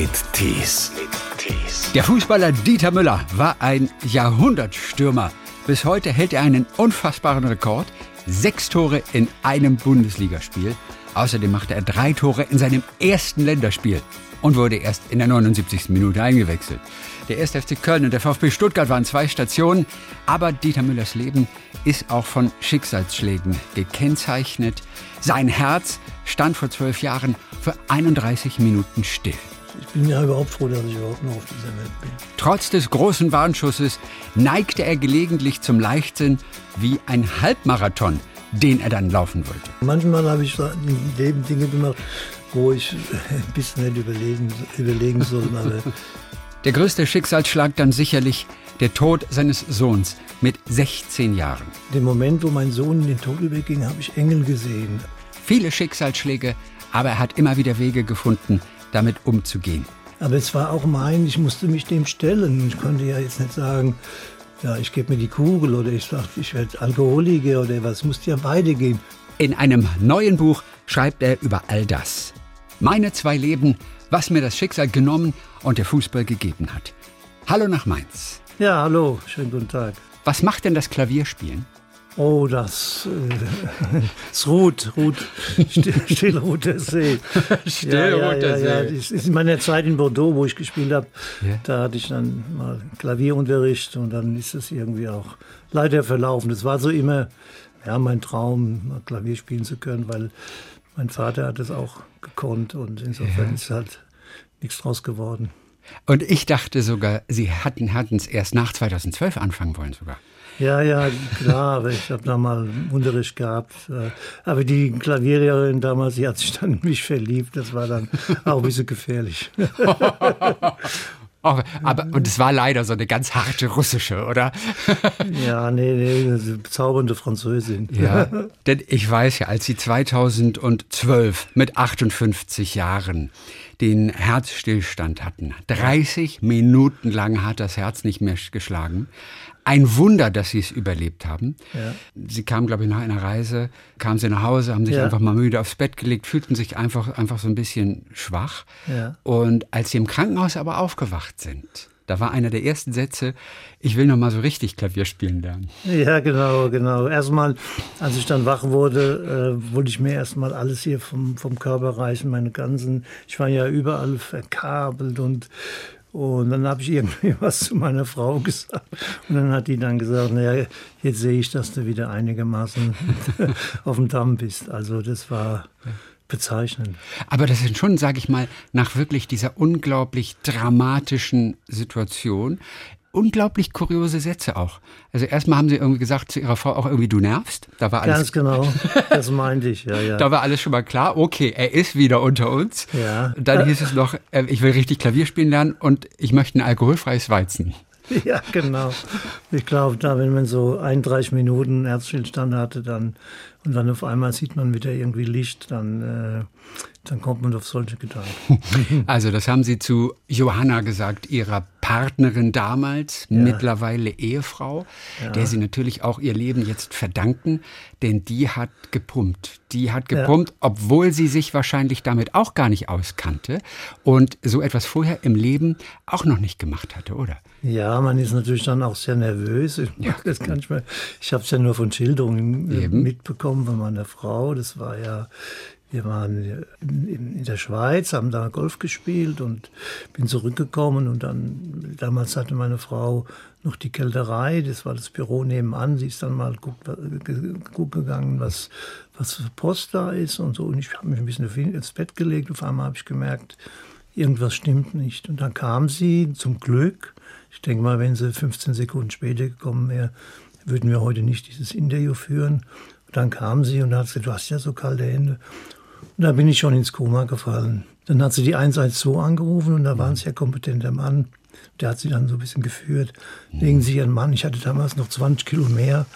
mit Tees. Der Fußballer Dieter Müller war ein Jahrhundertstürmer. Bis heute hält er einen unfassbaren Rekord. Sechs Tore in einem Bundesligaspiel. Außerdem machte er drei Tore in seinem ersten Länderspiel und wurde erst in der 79. Minute eingewechselt. Der 1. FC Köln und der VfB Stuttgart waren zwei Stationen, aber Dieter Müllers Leben ist auch von Schicksalsschlägen gekennzeichnet. Sein Herz stand vor zwölf Jahren für 31 Minuten still. Ich bin ja überhaupt froh, dass ich überhaupt noch auf dieser Welt bin. Trotz des großen Warnschusses neigte er gelegentlich zum Leichtsinn wie ein Halbmarathon, den er dann laufen wollte. Manchmal habe ich im Leben Dinge gemacht, wo ich ein bisschen hätte überlegen, überlegen sollen. Der größte Schicksalsschlag dann sicherlich der Tod seines Sohns mit 16 Jahren. den Moment, wo mein Sohn in den Tod überging, habe ich Engel gesehen. Viele Schicksalsschläge, aber er hat immer wieder Wege gefunden, damit umzugehen. Aber es war auch mein, ich musste mich dem stellen. Ich konnte ja jetzt nicht sagen, ja, ich gebe mir die Kugel oder ich sage, ich werde Alkoholiker oder was. Es musste ja beide gehen. In einem neuen Buch schreibt er über all das. Meine zwei Leben, was mir das Schicksal genommen und der Fußball gegeben hat. Hallo nach Mainz. Ja, hallo, schönen guten Tag. Was macht denn das Klavierspielen? Oh, das, äh, das Ruht, Ruht, Still, Stillroter See. Stillroter ja, ja, ja, ja. See. Das ist in meiner Zeit in Bordeaux, wo ich gespielt habe, Ja. da hatte ich dann mal Klavierunterricht und dann ist es irgendwie auch leider verlaufen. Das war so immer ja, mein Traum, mal Klavier spielen zu können, weil mein Vater hat es auch gekonnt und insofern ist halt nichts draus geworden. Und ich dachte sogar, Sie hatten es erst nach 2012 anfangen wollen sogar. Ja, ja, klar, aber ich habe da mal Unterricht gehabt. äh, Aber die Klavierlehrerin damals, die hat sich dann in mich verliebt. Das war dann auch ein bisschen gefährlich. Oh, aber, und es war leider so eine ganz harte russische, oder? Ja, nee, nee, eine bezaubernde Französin. Ja, denn ich weiß ja, als Sie 2012 mit 58 Jahren den Herzstillstand hatten, 30 Minuten lang hat das Herz nicht mehr geschlagen. Ein Wunder, dass Sie es überlebt haben. Ja. Sie kamen, glaube ich, nach einer Reise, kamen Sie nach Hause, haben sich Ja. einfach mal müde aufs Bett gelegt, fühlten sich einfach, einfach so ein bisschen schwach. Ja. Und als Sie im Krankenhaus aber aufgewacht sind, da war einer der ersten Sätze, ich will noch mal so richtig Klavier spielen lernen. Ja, genau, genau. Erstmal, als ich dann wach wurde, äh, wollte ich mir erstmal alles hier vom, vom Körper reißen, meine ganzen, ich war ja überall verkabelt und und dann habe ich irgendwie was zu meiner Frau gesagt. Und dann hat die dann gesagt, naja, jetzt sehe ich, dass du wieder einigermaßen auf dem Damm bist. Also das war bezeichnend. Aber das sind schon, sage ich mal, nach wirklich dieser unglaublich dramatischen Situation unglaublich kuriose Sätze auch. Also erstmal haben sie irgendwie gesagt zu ihrer Frau auch irgendwie, du nervst. Da war alles, Ganz genau, das meinte ich, ja, ja. da war alles schon mal klar. Okay, er ist wieder unter uns. Ja. Dann hieß es noch, äh, ich will richtig Klavier spielen lernen und ich möchte ein alkoholfreies Weizen. Ja, genau. Ich glaube, da, wenn man so 31 Minuten Herzstillstand hatte, dann und dann auf einmal sieht man wieder irgendwie Licht, dann, äh, dann kommt man auf solche Gedanken. Also das haben Sie zu Johanna gesagt, Ihrer Partnerin damals, mittlerweile Ehefrau, der Sie natürlich auch ihr Leben jetzt verdanken, denn die hat gepumpt. Die hat Ja. gepumpt, obwohl sie sich wahrscheinlich damit auch gar nicht auskannte und so etwas vorher im Leben auch noch nicht gemacht hatte, oder? Ja, man ist natürlich dann auch sehr nervös. Ich, Ja. das kann ich, mal, ich habe es ja nur von Schilderungen äh, Eben. mitbekommen von meiner Frau. Das war ja, wir waren in, der Schweiz, haben da Golf gespielt und bin zurückgekommen und dann, damals hatte meine Frau noch die Kälterei, das war das Büro nebenan. Sie ist dann mal guckt gegangen, was, was für Post da ist und so. Und ich habe mich ein bisschen ins Bett gelegt. Auf einmal habe ich gemerkt, irgendwas stimmt nicht. Und dann kam sie zum Glück. Ich denke mal, wenn sie 15 Sekunden später gekommen wäre, würden wir heute nicht dieses Interview führen. Und dann kam sie und hat gesagt, du hast ja so kalte Hände. Und da bin ich schon ins Koma gefallen. Dann hat sie die 112 angerufen und da war ein sehr kompetenter Mann. Der hat sie dann so ein bisschen geführt. Legen Sie Ihren Mann, ich hatte damals noch 20 Kilo mehr,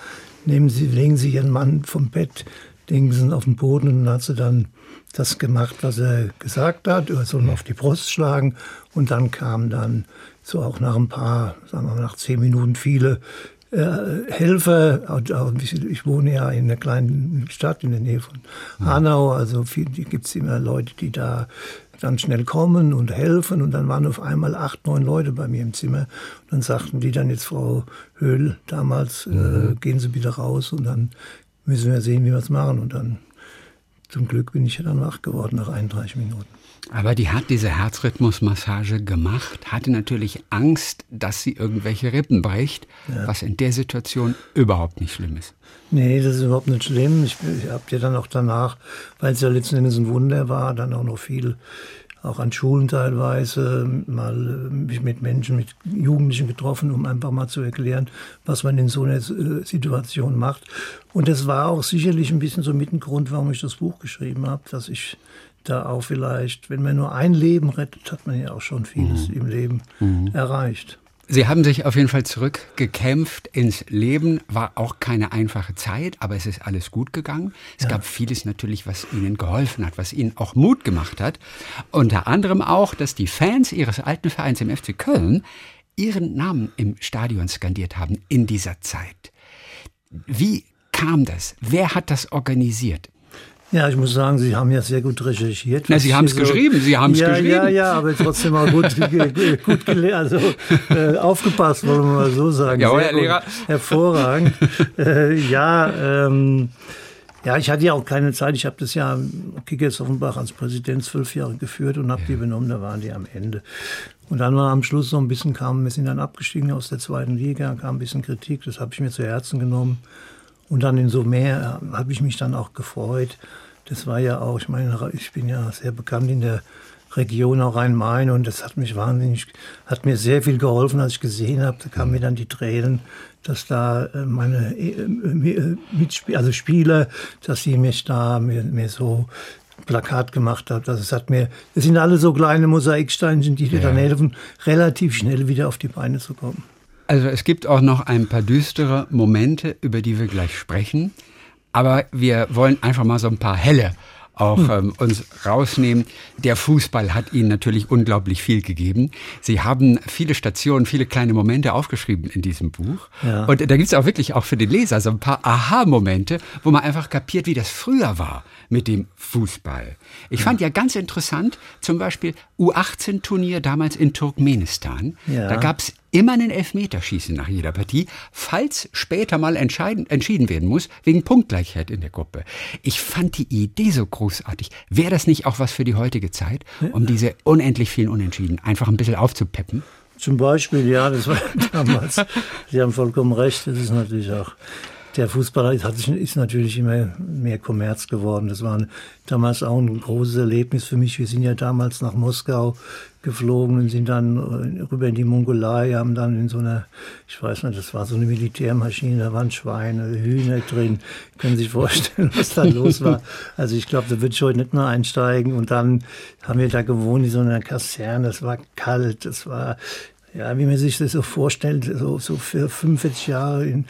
nehmen Sie, legen Sie Ihren Mann vom Bett, legen Sie ihn auf den Boden und dann hat sie dann das gemacht, was er gesagt hat. Soll ihn auf die Brust schlagen und dann kam dann so auch nach ein paar, sagen wir mal nach zehn Minuten viele äh, Helfer. Ich wohne ja in einer kleinen Stadt in der Nähe von Hanau. Also gibt es immer Leute, die da dann schnell kommen und helfen. Und dann waren auf einmal acht, neun Leute bei mir im Zimmer. Und dann sagten die dann jetzt, Frau Höhl, damals, äh, mhm. äh, gehen Sie wieder raus und dann müssen wir sehen, wie wir es machen. Und dann, zum Glück bin ich ja dann wach geworden nach 31 Minuten. Aber die hat diese Herzrhythmusmassage gemacht, hatte natürlich Angst, dass sie irgendwelche Rippen bricht, ja. was in der Situation überhaupt nicht schlimm ist. Nee, das ist überhaupt nicht schlimm. Ich, ich habe ja dann auch danach, weil es ja letzten Endes ein Wunder war, dann auch noch viel, auch an Schulen teilweise, mal mich mit Menschen, mit Jugendlichen getroffen, um einfach mal zu erklären, was man in so einer äh, Situation macht. Und das war auch sicherlich ein bisschen so mit ein Grund, warum ich das Buch geschrieben habe, dass ich da auch vielleicht, wenn man nur ein Leben rettet, hat man ja auch schon vieles mhm. im Leben mhm. erreicht. Sie haben sich auf jeden Fall zurückgekämpft ins Leben. War auch keine einfache Zeit, aber es ist alles gut gegangen. Es ja. gab vieles natürlich, was Ihnen geholfen hat, was Ihnen auch Mut gemacht hat. Unter anderem auch, dass die Fans Ihres alten Vereins im FC Köln Ihren Namen im Stadion skandiert haben in dieser Zeit. Wie kam das? Wer hat das organisiert? Ja, ich muss sagen, Sie haben ja sehr gut recherchiert. Na, Sie haben es so, geschrieben, Sie haben es ja, geschrieben. Ja, ja, aber trotzdem auch gut, gut also äh, aufgepasst, wollen wir mal so sagen. Ja, Herr Lehrer. Hervorragend. äh, ja, ähm, ja, ich hatte ja auch keine Zeit. Ich habe das ja Kickers Offenbach als Präsident zwölf Jahre geführt und habe die übernommen. Da waren die am Ende. Und dann war am Schluss so ein bisschen kam, wir sind dann abgestiegen aus der zweiten Liga, kam ein bisschen Kritik. Das habe ich mir zu Herzen genommen. Und dann in so mehr äh, habe ich mich dann auch gefreut. Das war ja auch, ich meine, ich bin ja sehr bekannt in der Region auch Rhein-Main und das hat mich wahnsinnig, hat mir sehr viel geholfen, als ich gesehen habe, da kamen mir dann die Tränen, dass da äh, meine äh, Mitspieler, also Spieler, dass sie mich da mir, mir so Plakat gemacht haben. Das hat mir, das sind alle so kleine Mosaiksteinchen, die dir ja. dann helfen, relativ schnell wieder auf die Beine zu kommen. Also es gibt auch noch ein paar düstere Momente, über die wir gleich sprechen. Aber wir wollen einfach mal so ein paar helle auch hm. ähm, uns rausnehmen. Der Fußball hat Ihnen natürlich unglaublich viel gegeben. Sie haben viele Stationen, viele kleine Momente aufgeschrieben in diesem Buch. Ja. Und da gibt es auch wirklich auch für den Leser so ein paar Aha-Momente, wo man einfach kapiert, wie das früher war mit dem Fußball. Ich ja. fand ja ganz interessant, zum Beispiel U18-Turnier damals in Turkmenistan. Ja. Da gab es immer einen Elfmeterschießen nach jeder Partie, falls später mal entschieden werden muss, wegen Punktgleichheit in der Gruppe. Ich fand die Idee so großartig. Wäre das nicht auch was für die heutige Zeit, um diese unendlich vielen Unentschieden einfach ein bisschen aufzupeppen? Zum Beispiel, ja, das war damals. Sie haben vollkommen recht. Das ist natürlich auch der Fußball ist natürlich immer mehr Kommerz geworden. Das war damals auch ein großes Erlebnis für mich. Wir sind ja damals nach Moskau geflogen und sind dann äh, rüber in die Mongolei, haben dann in so einer, ich weiß nicht, das war so eine Militärmaschine, da waren Schweine, Hühner drin. Können Sie sich vorstellen, was da los war? Also ich glaube, da würde ich heute nicht mehr einsteigen. Und dann haben wir da gewohnt in so einer Kaserne, es war kalt, es war ja, wie man sich das so vorstellt, so, so für 45 Jahre in,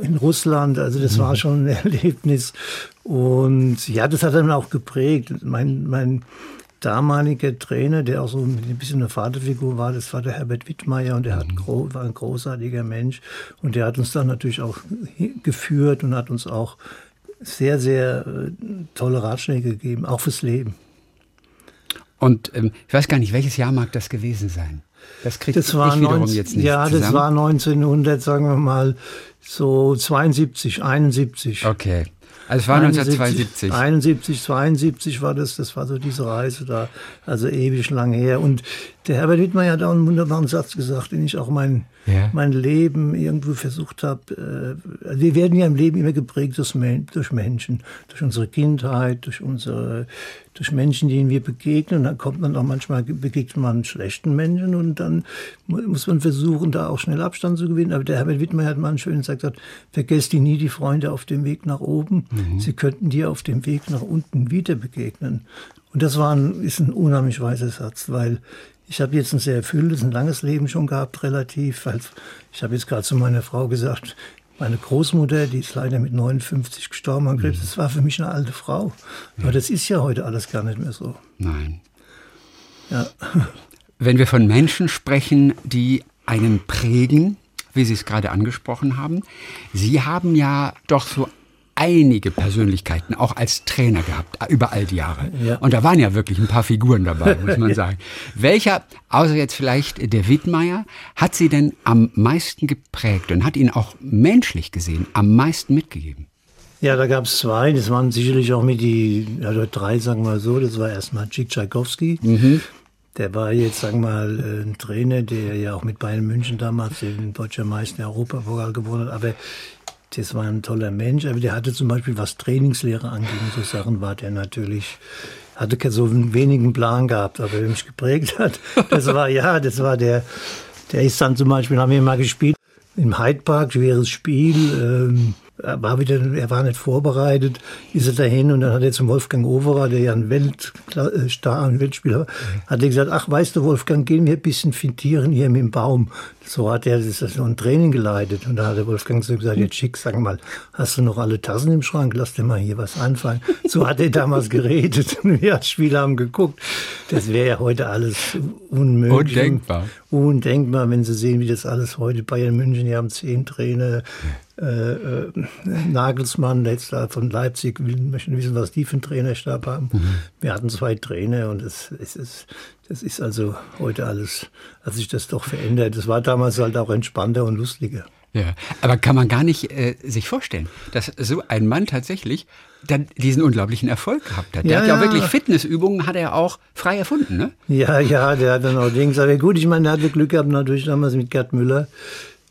in Russland. Also das mhm. war schon ein Erlebnis. Und ja, das hat dann auch geprägt. Mein, mein damaliger Trainer, der auch so ein bisschen eine Vaterfigur war, das war der Herbert Wittmeier und der hat, mhm. war ein großartiger Mensch und der hat uns dann natürlich auch geführt und hat uns auch sehr, sehr äh, tolle Ratschläge gegeben, auch fürs Leben. Und ähm, ich weiß gar nicht, welches Jahr mag das gewesen sein? Das kriegt das war ich wiederum 19, jetzt nicht Ja, zusammen. das war 1900, sagen wir mal, so 72, 71. Okay. Also es war 1972. 71, 72 war das, das war so diese Reise da, also ewig lang her. Und der Herbert Wittmann hat auch einen wunderbaren Satz gesagt, den ich auch mein, ja. mein Leben irgendwo versucht habe. Äh, wir werden ja im Leben immer geprägt durch, Menschen, durch unsere Kindheit, durch unsere durch Menschen, denen wir begegnen. Dann kommt man auch manchmal, begegnet man schlechten Menschen und dann muss man versuchen, da auch schnell Abstand zu gewinnen. Aber der Herbert Wittmann hat mal einen schönen Satz gesagt, vergesst die nie die Freunde auf dem Weg nach oben. Mhm. Sie könnten dir auf dem Weg nach unten wieder begegnen. Und das war ein, ist ein unheimlich weiser Satz, weil ich habe jetzt ein sehr erfülltes, ein langes Leben schon gehabt, relativ. Ich habe jetzt gerade zu meiner Frau gesagt, meine Großmutter, die ist leider mit 59 gestorben Krebs, mhm. das war für mich eine alte Frau. Aber das ist ja heute alles gar nicht mehr so. Nein. Ja. Wenn wir von Menschen sprechen, die einen prägen, wie Sie es gerade angesprochen haben. Sie haben ja doch so einige Persönlichkeiten auch als Trainer gehabt, über all die Jahre. Ja. Und da waren ja wirklich ein paar Figuren dabei, muss man sagen. Welcher, außer jetzt vielleicht der Wittmeier, hat Sie denn am meisten geprägt und hat Ihnen auch menschlich gesehen am meisten mitgegeben? Ja, da gab es zwei. Das waren sicherlich auch mit die, also drei, sagen wir mal so. Das war erstmal Chick Tchaikovsky. Mhm. Der war jetzt, sagen wir mal, ein Trainer, der ja auch mit Bayern München damals den deutscher Meister Europapokal gewonnen hat. Aber das war ein toller Mensch, aber der hatte zum Beispiel, was Trainingslehre angeht, so Sachen war der natürlich, hatte so einen wenigen Plan gehabt, aber der mich geprägt hat, das war, ja, das war der, der ist dann zum Beispiel, haben wir mal gespielt, im Hyde Park, schweres Spiel, ähm, er war wieder, er war nicht vorbereitet, ist er dahin und dann hat er zum Wolfgang Overer, der ja ein Weltstar, ein Weltspieler war, hat er gesagt, ach weißt du Wolfgang, gehen wir ein bisschen fintieren hier mit dem Baum. So hat er das so ein Training geleitet und da hat der Wolfgang so gesagt, jetzt schick, sag mal, hast du noch alle Tassen im Schrank? Lass dir mal hier was anfallen. So hat er damals geredet und wir als Spieler haben geguckt. Das wäre ja heute alles unmöglich. Undenkbar. Undenkbar, wenn Sie sehen, wie das alles heute Bayern München, die haben zehn Trainer, äh, äh, Nagelsmann, jetzt da von Leipzig, wir möchten wissen, was die für einen Trainerstab haben. Mhm. Wir hatten zwei Trainer und es, es ist, das ist also heute alles, hat sich das doch verändert. Das war damals halt auch entspannter und lustiger. Ja, aber kann man gar nicht äh, sich vorstellen, dass so ein Mann tatsächlich dann diesen unglaublichen Erfolg gehabt hat. Der ja, hat ja, auch wirklich Fitnessübungen, hat er auch frei erfunden, ne? Ja, ja, der hat dann auch Dings. Aber gut, ich meine, der hatte Glück gehabt natürlich damals mit Gerd Müller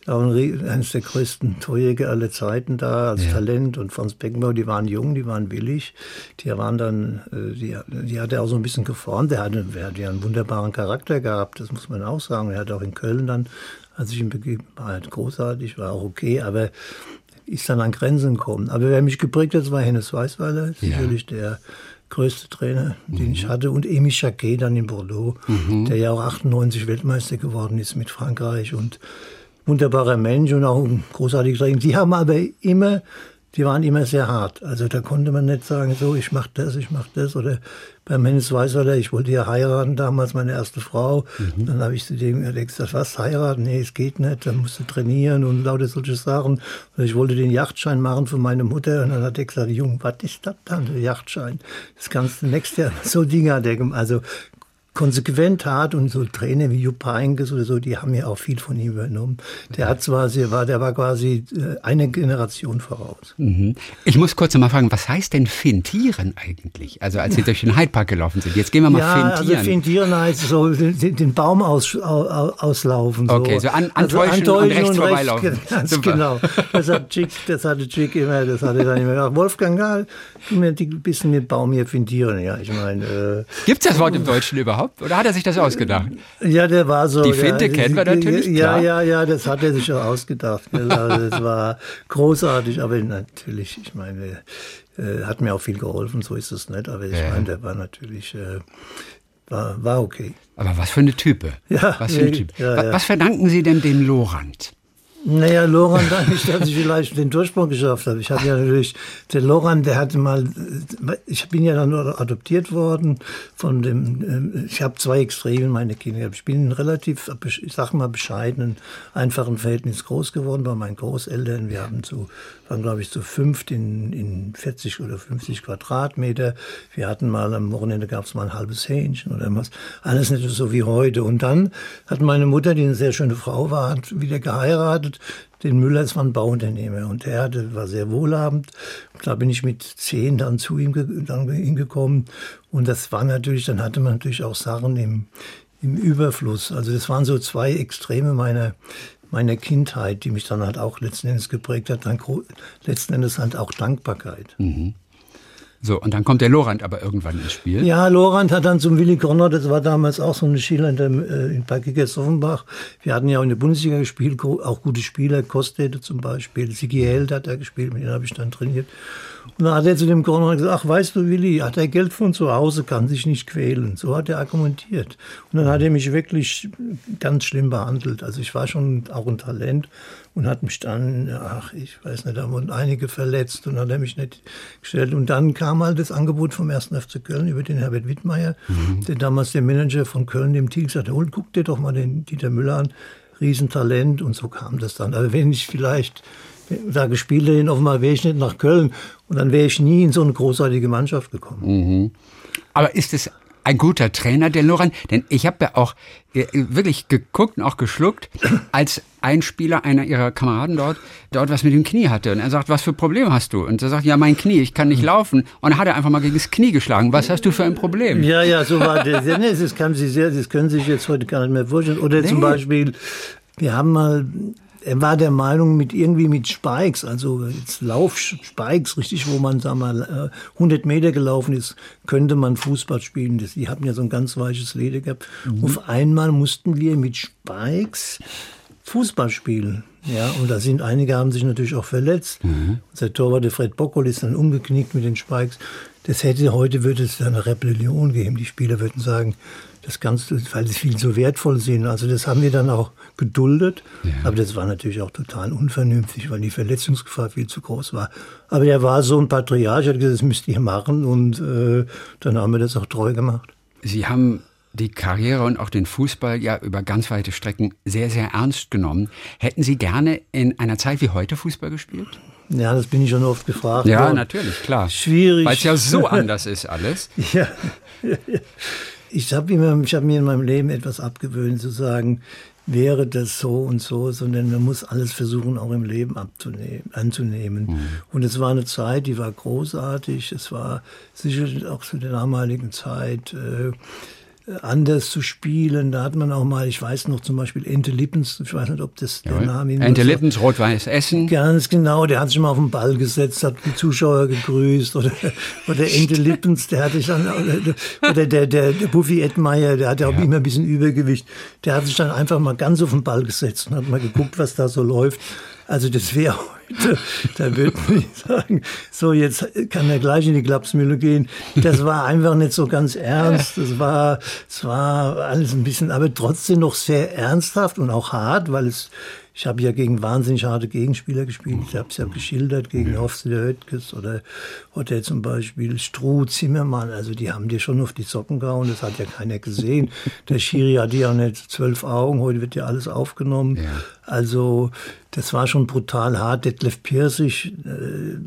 auch eines der größten Torjäger aller Zeiten da als ja. Talent und Franz Beckenbauer, die waren jung, die waren billig, die waren dann, äh, die, die hat er auch so ein bisschen geformt, der hatte, der hatte ja einen wunderbaren Charakter gehabt, das muss man auch sagen, er hat auch in Köln dann, als ich ihn begeben, war halt großartig, war auch okay, aber ist dann an Grenzen gekommen. Aber wer mich geprägt hat, war Hennes Weißweiler, sicherlich ja. der größte Trainer, den mhm. ich hatte, und Emi Jacquet dann in Bordeaux, mhm. der ja auch 98 Weltmeister geworden ist mit Frankreich und wunderbarer Mensch und auch ein großartiger Trainer. Die haben aber immer, die waren immer sehr hart. Also da konnte man nicht sagen, so, ich mach das, ich mach das. Oder beim Hennes Weißweiler, ich wollte ja heiraten, damals meine erste Frau. Mhm. Dann habe ich zu dem gesagt, was, heiraten? Nee, es geht nicht, dann musst du trainieren und lauter solche Sachen. Und ich wollte den Yachtschein machen für meine Mutter. Und dann hat er gesagt, Junge, was ist das dann, der Yachtschein? Das kannst du nächstes Jahr, so Dinge hat er gemacht. Also konsequent hat und so Trainer wie Jupp Heynckes oder so, die haben ja auch viel von ihm übernommen. Der hat zwar, der war, der war quasi äh, eine Generation voraus. Mhm. Ich muss kurz mal fragen, was heißt denn fintieren eigentlich? Also als Sie durch den Hyde Park gelaufen sind. Jetzt gehen wir mal ja, also fintieren. Also fintieren heißt so den, den Baum aus, aus, auslaufen. So. Okay, so an, also antäuschen, also und rechts und vorbeilaufen. Rechts, ganz Super. genau. Das hat Chick, das hatte Chick immer, das hatte dann immer gesagt, Wolfgang, mir ein bisschen mit Baum hier fintieren. Ja, ich meine. Äh, Gibt es das Wort im Deutschen überhaupt? Überhaupt? Oder hat er sich das ausgedacht? Ja, der war so. Die Finte ja, kennen wir natürlich. Ja, klar. ja, ja, das hat er sich auch ausgedacht. Also das war großartig, aber natürlich, ich meine, äh, hat mir auch viel geholfen, so ist es nicht. Aber ich ja. meine, der war natürlich. Äh, war, war okay. Aber was für eine Type. Ja, was, für eine Type. Ja, ja. was verdanken Sie denn dem Lorand? Naja, Loran nicht, dass ich vielleicht den Durchbruch geschafft habe. Ich hatte ja natürlich, der Loran, der hatte mal, ich bin ja dann adoptiert worden von dem, äh, ich habe zwei Extreme, meine Kinder. Ich bin relativ, ich sag mal, bescheidenen, einfachen Verhältnis groß geworden bei meinen Großeltern. Wir haben zu, waren glaube ich zu fünft in, in 40 oder 50 Quadratmeter. Wir hatten mal am Wochenende gab es mal ein halbes Hähnchen oder was. Alles nicht so wie heute. Und dann hat meine Mutter, die eine sehr schöne Frau war, hat wieder geheiratet den Müller, das war ein Bauunternehmer und er hatte, war sehr wohlhabend. Da bin ich mit zehn dann zu ihm dann hingekommen und das war natürlich, dann hatte man natürlich auch Sachen im, im Überfluss. Also das waren so zwei Extreme meiner, meiner Kindheit, die mich dann halt auch letzten Endes geprägt hat. Dann letzten Endes halt auch Dankbarkeit. Mhm. So, und dann kommt der Lorand aber irgendwann ins Spiel. Ja, Lorand hat dann zum Willi Gronner, das war damals auch so eine Schieler in, der, äh, in Pakiges Offenbach. Wir hatten ja auch in der Bundesliga gespielt, auch gute Spieler, Kostede zum Beispiel, Sigi Held hat er gespielt, mit dem habe ich dann trainiert. Und dann hat er zu dem Gronner gesagt, ach, weißt du, Willi, hat er Geld von zu Hause, kann sich nicht quälen. So hat er argumentiert. Und dann hat er mich wirklich ganz schlimm behandelt. Also ich war schon auch ein Talent und hat mich dann, ach, ich weiß nicht, da wurden einige verletzt und hat er mich nicht gestellt. Und dann kam halt das Angebot vom 1. FC Köln über den Herbert Wittmeier, mhm. der damals der Manager von Köln dem Team gesagt hat, hol, guck dir doch mal den Dieter Müller an. Riesentalent und so kam das dann. Aber wenn ich vielleicht da gespielt hätte Offenbar, wäre ich nicht nach Köln und dann wäre ich nie in so eine großartige Mannschaft gekommen. Mhm. Aber ist es ein guter Trainer, der Loran? Denn ich habe ja auch äh, wirklich geguckt und auch geschluckt, als ein Spieler einer ihrer Kameraden dort, dort was mit dem Knie hatte. Und er sagt, was für Probleme hast du? Und er sagt, ja, mein Knie, ich kann nicht laufen. Und dann hat er einfach mal gegen das Knie geschlagen. Was hast du für ein Problem? Ja, ja, so war das. Ja, nee, das, kann Sie sehr, das können Sie sich jetzt heute gar nicht mehr vorstellen. Oder nee. zum Beispiel, wir haben mal er war der Meinung, mit irgendwie mit Spikes, also jetzt Laufspikes, richtig, wo man, sag mal, 100 äh, Meter gelaufen ist, könnte man Fußball spielen. Das, die hatten ja so ein ganz weiches Leder gehabt. Mhm. Auf einmal mussten wir mit Spikes Fußball spielen. Ja, und da sind einige haben sich natürlich auch verletzt. Mhm. Unser Torwart, der Fred Bockol, ist dann umgeknickt mit den Spikes. Das hätte, heute würde es eine Rebellion geben. Die Spieler würden sagen, das Ganze, weil sie viel so wertvoll sind. Also das haben wir dann auch geduldet. Ja. Aber das war natürlich auch total unvernünftig, weil die Verletzungsgefahr viel zu groß war. Aber er war so ein Patriarch, er hat gesagt, das müsst ihr machen. Und äh, dann haben wir das auch treu gemacht. Sie haben die Karriere und auch den Fußball ja über ganz weite Strecken sehr, sehr ernst genommen. Hätten Sie gerne in einer Zeit wie heute Fußball gespielt? Ja, das bin ich schon oft gefragt. Ja, worden. natürlich, klar. Schwierig. Weil es ja so anders ist alles. ja. Ich habe hab mir in meinem Leben etwas abgewöhnt, zu sagen, wäre das so und so, sondern man muss alles versuchen, auch im Leben abzunehmen, anzunehmen. Mhm. Und es war eine Zeit, die war großartig. Es war sicher auch zu der damaligen Zeit. Äh, anders zu spielen. Da hat man auch mal, ich weiß noch zum Beispiel Ente Lippens, ich weiß nicht, ob das der Name ist. Ente Lippens, Rot-Weiß Essen. Ganz genau, der hat sich mal auf den Ball gesetzt, hat die Zuschauer gegrüßt. Oder, oder Ente Lippens, der hatte sich dann, oder der, der, der Buffy Edmeier, der hatte auch ja. immer ein bisschen Übergewicht. Der hat sich dann einfach mal ganz auf den Ball gesetzt und hat mal geguckt, was da so läuft. Also das wäre heute, da würde ich sagen, so jetzt kann er gleich in die Klapsmühle gehen. Das war einfach nicht so ganz ernst. Das war, es war alles ein bisschen, aber trotzdem noch sehr ernsthaft und auch hart, weil es ich habe ja gegen wahnsinnig harte Gegenspieler gespielt. Ich habe es ja geschildert, gegen ja. Hofste der Höttges oder, oder zum Beispiel Struh, Zimmermann. Also die haben dir schon auf die Socken gehauen, das hat ja keiner gesehen. Der Schiri hat ja nicht zwölf Augen, heute wird ja alles aufgenommen. Ja. Also das war schon brutal hart. Detlef Pirsig, äh,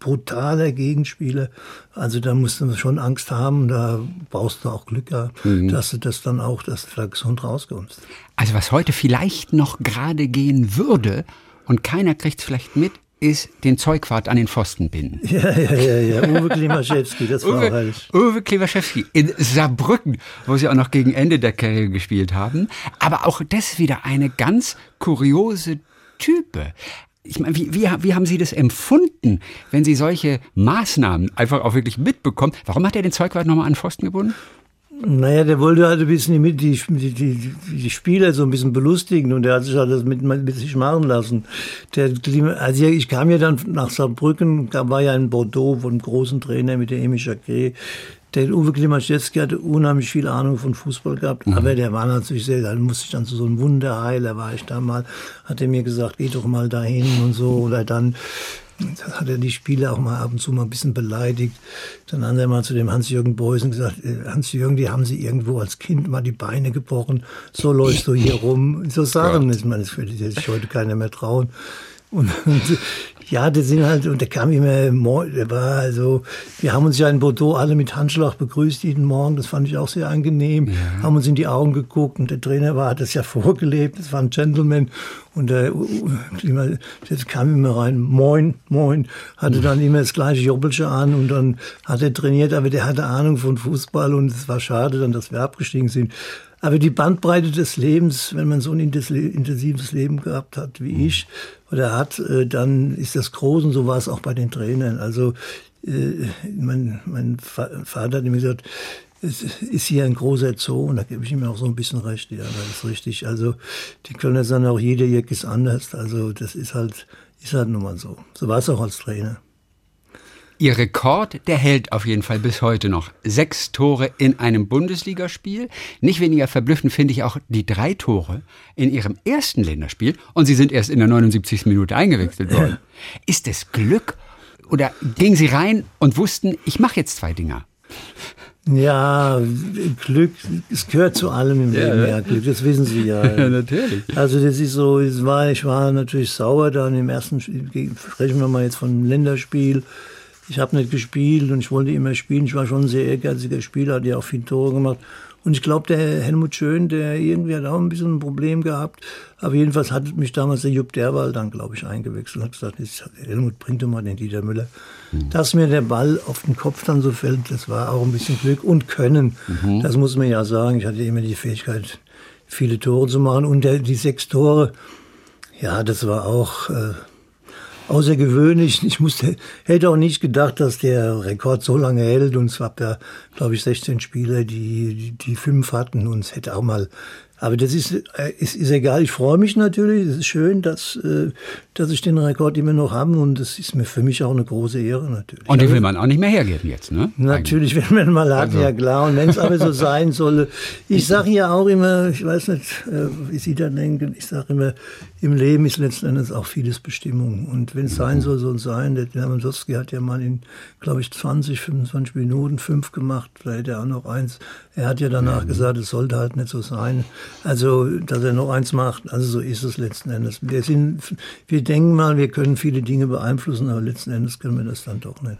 brutaler Gegenspieler. Also da musst du schon Angst haben, da brauchst du auch Glück, mhm. dass du das dann auch, dass du da gesund rauskommst. Also was heute vielleicht noch gerade gehen würde und keiner kriegt es vielleicht mit, ist den Zeugwart an den Pfosten binden. Ja, ja, ja, ja. Uwe Klimaschewski, das war Uwe, heilig. Uwe Klimaschewski in Saarbrücken, wo sie auch noch gegen Ende der Karriere gespielt haben. Aber auch das wieder eine ganz kuriose Type. Ich meine, wie, wie, wie haben Sie das empfunden, wenn Sie solche Maßnahmen einfach auch wirklich mitbekommen? Warum hat er den Zeugwart nochmal an Pfosten gebunden? Naja, der wollte halt ein bisschen die, die, die, die Spieler so ein bisschen belustigen und der hat sich halt das mit, mit sich machen lassen. Der, also ich kam ja dann nach Saarbrücken, da war ja in Bordeaux von einem großen Trainer mit der Emi Jacquet. Der Uwe Klimaschewski hatte unheimlich viel Ahnung von Fußball gehabt, mhm. aber der war natürlich sehr, dann musste ich dann zu so einem Wunderheiler, war ich da mal, hat er mir gesagt, geh doch mal dahin und so, oder dann da hat er die Spieler auch mal ab und zu mal ein bisschen beleidigt. Dann hat er mal zu dem Hans-Jürgen Beusen gesagt, äh, Hans-Jürgen, die haben sie irgendwo als Kind mal die Beine gebrochen. So läufst du hier rum. So Sachen, das, meine, das würde sich heute keiner mehr trauen. Und, und ja, das sind halt, und der kam immer, der war also, wir haben uns ja in Bordeaux alle mit Handschlag begrüßt jeden Morgen, das fand ich auch sehr angenehm, ja. haben uns in die Augen geguckt und der Trainer war, hat das ja vorgelebt, das war ein Gentleman und der Klima, das kam immer rein, moin, moin, hatte dann immer das gleiche Jobbelsche an und dann hat er trainiert, aber der hatte Ahnung von Fußball und es war schade dann, dass wir abgestiegen sind. Aber die Bandbreite des Lebens, wenn man so ein intensives Leben gehabt hat wie ich oder hat, äh, dann ist das groß und so war es auch bei den Trainern. Also äh, mein, mein Vater hat mir gesagt, es ist hier ein großer Zoo und da gebe ich ihm auch so ein bisschen recht. Ja, das ist richtig. Also die Kölner sagen auch, jeder Jeck ist anders. Also das ist halt, ist halt nun mal so. So war es auch als Trainer. Ihr Rekord, der hält auf jeden Fall bis heute noch. Sechs Tore in einem Bundesligaspiel. Nicht weniger verblüffend finde ich auch die drei Tore in Ihrem ersten Länderspiel. Und Sie sind erst in der 79. Minute eingewechselt worden. Ist es Glück? Oder gingen Sie rein und wussten, ich mache jetzt zwei Dinger? Ja, Glück, es gehört zu allem im Leben, ja, Glück, das wissen Sie ja. ja. natürlich. Also das ist so, es war, ich war natürlich sauer dann im ersten Spiel, sprechen wir mal jetzt von einem Länderspiel. Ich habe nicht gespielt und ich wollte immer spielen. Ich war schon ein sehr ehrgeiziger Spieler, hatte ja auch viele Tore gemacht. Und ich glaube, der Helmut Schön, der irgendwie hat auch ein bisschen ein Problem gehabt. Aber jedenfalls hat mich damals der Jupp Derwald dann, glaube ich, eingewechselt und hat gesagt, Helmut, bring doch mal den Dieter Müller. Mhm. Dass mir der Ball auf den Kopf dann so fällt, das war auch ein bisschen Glück und Können. Mhm. Das muss man ja sagen. Ich hatte immer die Fähigkeit, viele Tore zu machen. Und der, die sechs Tore, ja, das war auch... Äh, außergewöhnlich. Ich musste, hätte auch nicht gedacht, dass der Rekord so lange hält. Und es gab ja, glaube ich, 16 Spieler, die, die, die fünf hatten. Und es hätte auch mal aber das ist, äh, ist, ist egal. Ich freue mich natürlich. Es ist schön, dass, äh, dass ich den Rekord immer noch habe. Und das ist mir für mich auch eine große Ehre natürlich. Und den will man auch nicht mehr hergeben jetzt, ne? Natürlich, wenn man mal hat, also. ja klar. Und wenn es aber so sein solle. Ich sage ja auch immer, ich weiß nicht, äh, wie Sie da denken, ich sage immer, im Leben ist letzten Endes auch vieles Bestimmung. Und wenn es sein soll, soll es sein. Der Lamandowski hat ja mal in, glaube ich, 20, 25 Minuten fünf gemacht. Da hätte er auch noch eins. Er hat ja danach mhm. gesagt, es sollte halt nicht so sein. Also, dass er noch eins macht, also so ist es letzten Endes. Wir, sind, wir denken mal, wir können viele Dinge beeinflussen, aber letzten Endes können wir das dann doch nicht.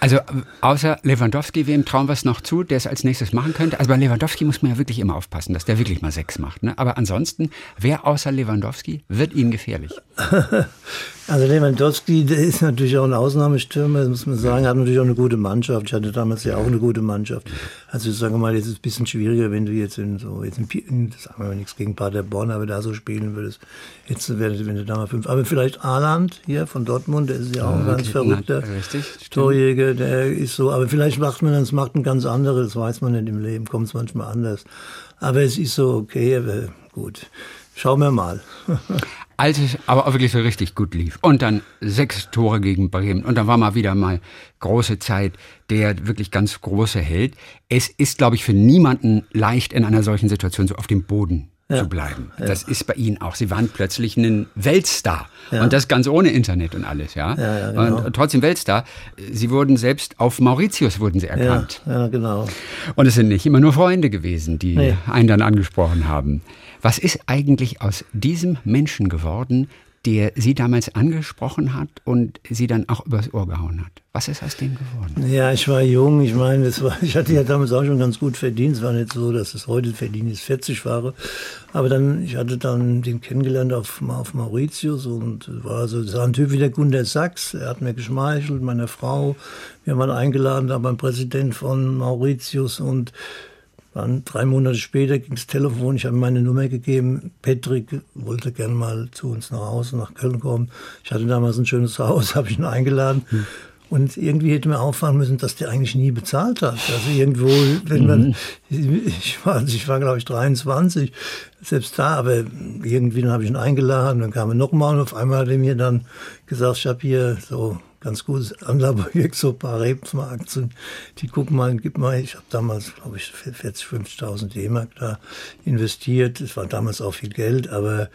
Also außer Lewandowski, wem trauen wir es noch zu, der es als nächstes machen könnte? Also bei Lewandowski muss man ja wirklich immer aufpassen, dass der wirklich mal sechs macht. Ne? Aber ansonsten, wer außer Lewandowski wird Ihnen gefährlich? Also Lewandowski, der ist natürlich auch ein Ausnahmestürmer, das muss man sagen, hat natürlich auch eine gute Mannschaft. Ich hatte damals ja auch eine gute Mannschaft. Also sagen wir mal, jetzt ist es ein bisschen schwieriger, wenn du jetzt in so, jetzt in, sagen wir mal nichts gegen Paderborn, aber da so spielen würdest. Jetzt wäre, wenn du da mal fünf, aber vielleicht Arland hier von Dortmund, der ist ja auch ein ganz verrückter Torjäger, der ist so, aber vielleicht macht man das macht ein ganz anderes, das weiß man nicht im Leben, kommt es manchmal anders. Aber es ist so okay, aber gut. Schauen wir mal. als es aber auch wirklich so richtig gut lief. Und dann sechs Tore gegen Bremen. Und dann war mal wieder mal große Zeit, der wirklich ganz große Held. Es ist, glaube ich, für niemanden leicht, in einer solchen Situation so auf dem Boden ja. zu bleiben. Ja. Das ist bei Ihnen auch. Sie waren plötzlich ein Weltstar. Ja. Und das ganz ohne Internet und alles, ja. Genau. Und trotzdem Weltstar. Sie wurden selbst auf Mauritius wurden Sie erkannt. Ja, genau. Und es sind nicht immer nur Freunde gewesen, die nee. einen dann angesprochen haben. Was ist eigentlich aus diesem Menschen geworden, der sie damals angesprochen hat und sie dann auch übers Ohr gehauen hat. Was ist aus dem geworden? Ja, ich war jung. Ich meine, das war, ich hatte ja damals auch schon ganz gut verdient. Es war nicht so, dass es heute verdient ist, 40 war. Aber dann, ich hatte dann den kennengelernt auf, auf Mauritius und war so, war ein Typ wie der Gunter Sachs. Er hat mir geschmeichelt, meine Frau. Wir waren eingeladen da beim Präsident von Mauritius und dann drei Monate später ging das Telefon, ich habe meine Nummer gegeben. Patrick wollte gern mal zu uns nach Hause, nach Köln kommen. Ich hatte damals ein schönes Haus, habe ich ihn eingeladen. Hm. Und irgendwie hätte mir auffallen müssen, dass der eigentlich nie bezahlt hat. Also irgendwo, wenn man, mhm. ich war, also ich war glaube ich 23, selbst da, aber irgendwie habe ich ihn eingeladen, dann kam er nochmal und auf einmal hat er mir dann gesagt, ich habe hier so ganz gutes Anlageprojekt, so ein paar Rebensmarktien. Die gucken mal, gib mal, ich habe damals, glaube ich, 40, 50.000 D-Mark da investiert. Das war damals auch viel Geld, aber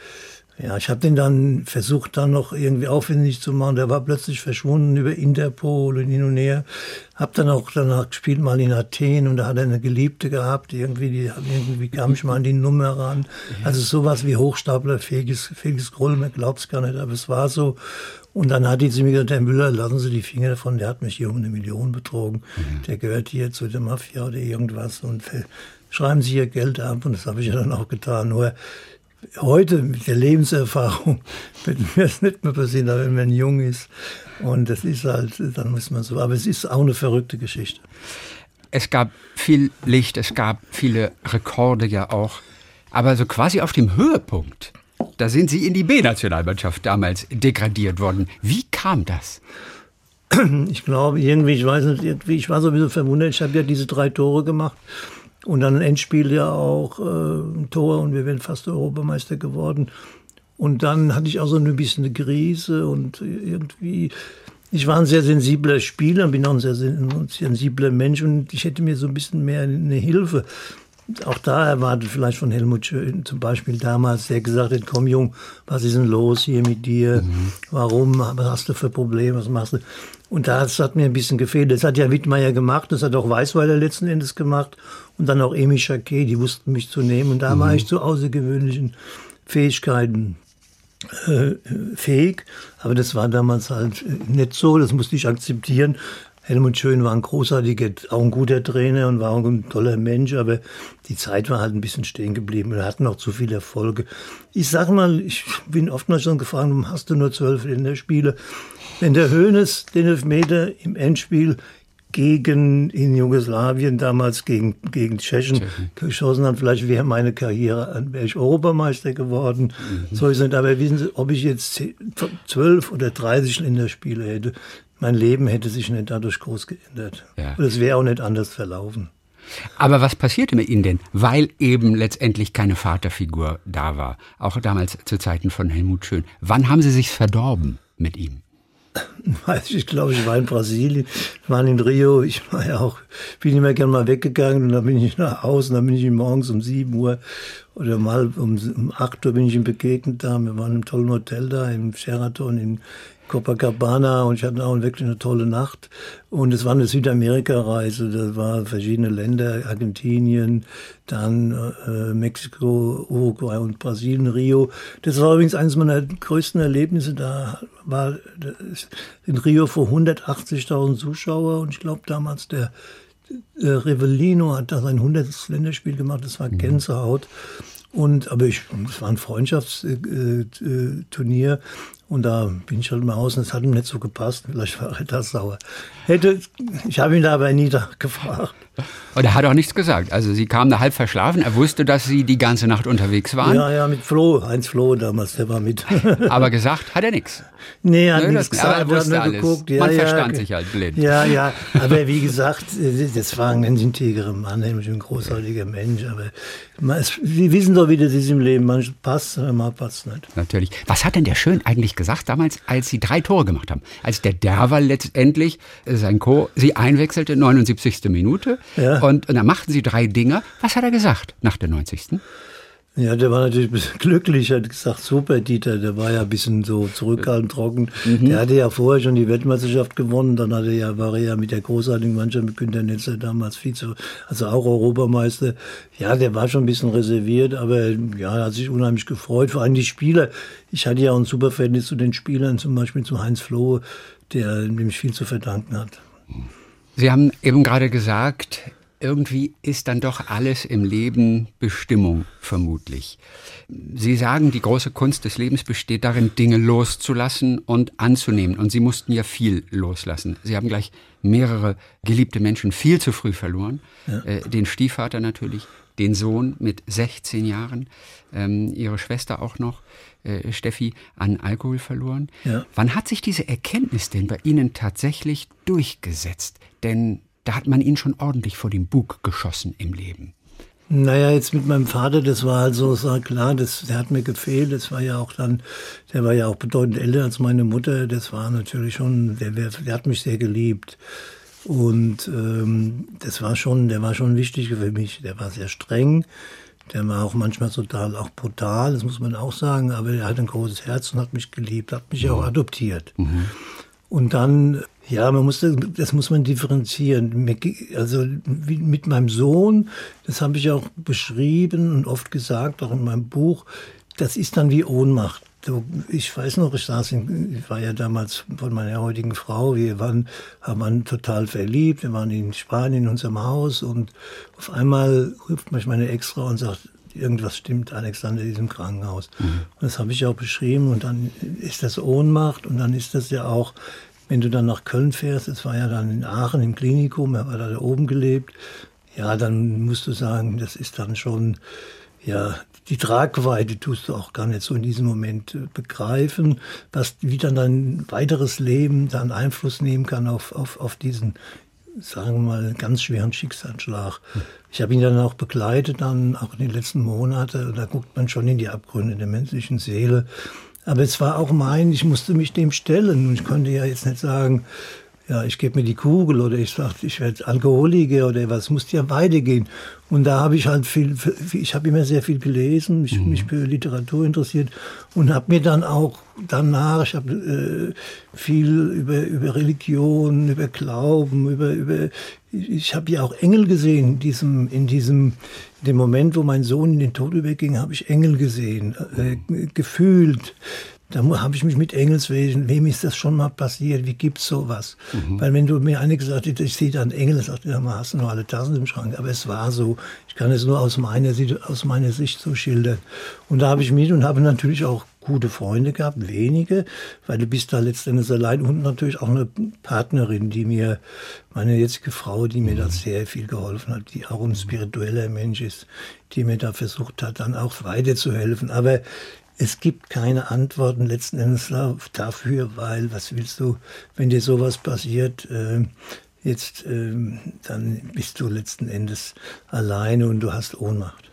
ja, ich habe den dann versucht, dann noch irgendwie aufwendig zu machen. Der war plötzlich verschwunden über Interpol und hin und her. Hab dann auch danach gespielt, mal in Athen und da hat er eine Geliebte gehabt. Irgendwie, die, irgendwie kam ich mal an die Nummer ran. Also sowas wie Hochstapler, Felix, Felix Groll, man glaubt's gar nicht, aber es war so. Und dann hat die zu mir gesagt, Herr Müller, lassen Sie die Finger davon, der hat mich hier um eine Million betrogen. Mhm. Der gehört hier zu der Mafia oder irgendwas und schreiben Sie hier Geld ab. Und das habe ich ja dann auch getan. Nur heute mit der Lebenserfahrung wird mir das nicht mehr passieren, wenn man jung ist. Und das ist halt, dann muss man so. Aber es ist auch eine verrückte Geschichte. Es gab viel Licht, es gab viele Rekorde ja auch. Aber so quasi auf dem Höhepunkt, da sind Sie in die B-Nationalmannschaft damals degradiert worden. Wie kam das? Ich glaube, irgendwie, ich weiß nicht, ich war sowieso verwundert. Ich habe ja diese drei Tore gemacht. Und dann Endspiel ja auch äh, ein Tor und wir wären fast Europameister geworden. Und dann hatte ich auch so ein bisschen eine Krise und irgendwie, ich war ein sehr sensibler Spieler, bin auch ein sehr sensibler Mensch und ich hätte mir so ein bisschen mehr eine Hilfe auch da erwartet vielleicht von Helmut Schön zum Beispiel damals, der gesagt hat, komm Jung, was ist denn los hier mit dir? Mhm. Warum? Was hast du für Probleme? Was machst du? Und das hat mir ein bisschen gefehlt. Das hat ja Wittmeier gemacht, das hat auch Weißweiler letzten Endes gemacht und dann auch Emi Jacquet, die wussten mich zu nehmen. Und da mhm. war ich zu außergewöhnlichen Fähigkeiten äh, fähig. Aber das war damals halt nicht so, das musste ich akzeptieren. Helmut Schön war ein großartiger, auch ein guter Trainer und war auch ein toller Mensch, aber die Zeit war halt ein bisschen stehen geblieben. Wir hatten auch zu viele Erfolge. Ich sag mal, ich bin oftmals schon gefragt, warum hast du nur zwölf Länderspiele? Wenn der Höhnes den Elfmeter im Endspiel gegen in Jugoslawien damals gegen, gegen Tschechen, Tschechen. geschossen hat, vielleicht wäre meine Karriere, wäre ich Europameister geworden. Mhm. So ist es. Aber wissen Sie, ob ich jetzt zwölf oder 30 Länderspiele hätte, mein Leben hätte sich nicht dadurch groß geändert. Ja. Und es wäre auch nicht anders verlaufen. Aber was passierte mit Ihnen denn? Weil eben letztendlich keine Vaterfigur da war. Auch damals zu Zeiten von Helmut Schön. Wann haben Sie sich verdorben mit ihm? Weiß ich, glaube ich, war in Brasilien, war in Rio. Ich war ja auch, bin immer gerne mal weggegangen und dann bin ich nach Hause und dann bin ich morgens um 7 Uhr oder mal um, um 8 Uhr bin ich ihm begegnet da. Wir waren im tollen Hotel da, im Sheraton in, Copacabana und ich hatte auch wirklich eine tolle Nacht. Und es war eine Südamerika-Reise, da waren verschiedene Länder, Argentinien, dann äh, Mexiko, Uruguay und Brasilien, Rio. Das war übrigens eines meiner größten Erlebnisse. Da war in Rio vor 180.000 Zuschauer und ich glaube damals der äh, Rivellino hat da sein 100. Länderspiel gemacht, das war mhm. Gänsehaut. Und, aber ich, es war ein Freundschaftsturnier. Und da bin ich halt mal aus und es hat ihm nicht so gepasst. Vielleicht war er da sauer. Hätte, ich habe ihn da aber nie gefragt. Und er hat auch nichts gesagt. Also Sie kamen da halb verschlafen. Er wusste, dass Sie die ganze Nacht unterwegs waren. Ja, ja, mit Flo. Heinz Flo damals, der war mit. aber gesagt hat er nichts. Nee, er hat nichts gesagt. Aber er wusste alles. Geguckt. Ja, Man ja, verstand sich halt blind. Ja, ja. Aber wie gesagt, das war ein ganz integrer Mann, nämlich ein großartiger Mensch. Aber Sie wissen doch, wie das ist im Leben. Man passt, man passt nicht. Natürlich. Was hat denn der Schön eigentlich gesagt damals, als Sie drei Tore gemacht haben? Als der Derwal letztendlich, äh, sein Co., Sie einwechselte, 79. Minute. Ja. Und, und dann machten sie drei Dinge. Was hat er gesagt nach der 90.? Ja, der war natürlich ein bisschen glücklich, hat gesagt, super Dieter, der war ja ein bisschen so zurückhaltend trocken. Mhm. Der hatte ja vorher schon die Weltmeisterschaft gewonnen, dann hatte er, war er ja mit der großartigen Mannschaft mit Günter Netzer damals Vize, also auch Europameister. Ja, der war schon ein bisschen reserviert, aber ja, hat sich unheimlich gefreut, vor allem die Spieler. Ich hatte ja auch ein super Verhältnis zu den Spielern, zum Beispiel zu Heinz Flohe, der nämlich viel zu verdanken hat. Sie haben eben gerade gesagt, irgendwie ist dann doch alles im Leben Bestimmung, vermutlich. Sie sagen, die große Kunst des Lebens besteht darin, Dinge loszulassen und anzunehmen. Und Sie mussten ja viel loslassen. Sie haben gleich mehrere geliebte Menschen viel zu früh verloren. Ja. Äh, den Stiefvater natürlich, den Sohn mit 16 Jahren, ähm, ihre Schwester auch noch, äh, Steffi, an Alkohol verloren. Ja. Wann hat sich diese Erkenntnis denn bei Ihnen tatsächlich durchgesetzt? Denn da hat man ihn schon ordentlich vor den Bug geschossen im Leben. Naja, jetzt mit meinem Vater, das war halt so, war klar, das, der hat mir gefehlt. Das war ja auch dann, der war ja auch bedeutend älter als meine Mutter. Das war natürlich schon, der, der hat mich sehr geliebt. Und ähm, das war schon, der war schon wichtig für mich. Der war sehr streng. Der war auch manchmal total auch brutal, das muss man auch sagen. Aber er hat ein großes Herz und hat mich geliebt, hat mich ja. auch adoptiert. Mhm. Und dann ja, man muss das, das muss man differenzieren. Also mit meinem Sohn, das habe ich auch beschrieben und oft gesagt, auch in meinem Buch, das ist dann wie Ohnmacht. Ich weiß noch, ich saß in, ich war ja damals von meiner heutigen Frau, wir waren, haben total verliebt, wir waren in Spanien in unserem Haus und auf einmal ruft mich meine Ex-Frau und sagt, irgendwas stimmt, Alexander ist im Krankenhaus. Mhm. Und das habe ich auch beschrieben und dann ist das Ohnmacht und dann ist das ja auch wenn du dann nach Köln fährst, es war ja dann in Aachen im Klinikum, er war da oben gelebt, ja, dann musst du sagen, das ist dann schon, ja, die Tragweite tust du auch gar nicht so in diesem Moment äh, begreifen, was, wie dann dein weiteres Leben dann Einfluss nehmen kann auf, auf, auf diesen, sagen wir mal, ganz schweren Schicksalsschlag. Ich habe ihn dann auch begleitet, dann auch in den letzten Monaten, da guckt man schon in die Abgründe der menschlichen Seele. Aber es war auch mein, ich musste mich dem stellen. Und ich konnte ja jetzt nicht sagen, ja, ich gebe mir die Kugel oder ich sage, ich werde Alkoholiker oder was, muss ja weitergehen. Und da habe ich halt viel, ich habe immer sehr viel gelesen, mich, mhm. mich für Literatur interessiert und habe mir dann auch danach, ich habe äh, viel über, über Religion, über Glauben, über, über ich habe ja auch Engel gesehen in diesem, in diesem, dem Moment, wo mein Sohn in den Tod überging, habe ich Engel gesehen, äh, gefühlt. Da habe ich mich mit Engelswesen, wem ist das schon mal passiert, wie gibt's sowas? Mhm. Weil wenn du mir eine gesagt hättest, ich sehe da einen Engel, sagt ja, man hast du noch alle Tassen im Schrank. Aber es war so. Ich kann es nur aus meiner, aus meiner Sicht so schildern. Und da habe ich mit und habe natürlich auch gute Freunde gehabt, wenige, weil du bist da letztendlich allein und natürlich auch eine Partnerin, die mir, meine jetzige Frau, die mir mhm. da sehr viel geholfen hat, die auch ein spiritueller Mensch ist, die mir da versucht hat, dann auch weiterzuhelfen. Aber es gibt keine Antworten letzten Endes dafür, weil was willst du, wenn dir sowas passiert, äh, jetzt, äh, dann bist du letzten Endes alleine und du hast Ohnmacht.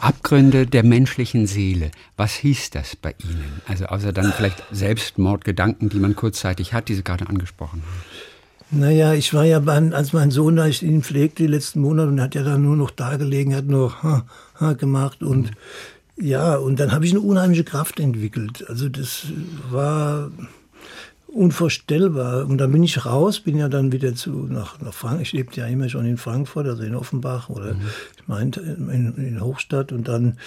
Abgründe der menschlichen Seele. Was hieß das bei Ihnen? Also außer dann vielleicht Selbstmordgedanken, die man kurzzeitig hat, die Sie gerade angesprochen haben. Naja, ich war ja, als mein Sohn, da ich ihn pflegte die letzten Monate und hat ja dann nur noch da gelegen, hat nur ha, ha gemacht und mhm ja, und dann habe ich eine unheimliche Kraft entwickelt. Also das war unvorstellbar. Und dann bin ich raus, bin ja dann wieder zu nach, nach Frankfurt. Ich lebte ja immer schon in Frankfurt, also in Offenbach oder mhm. ich meinte in, in Hochstadt. Und dann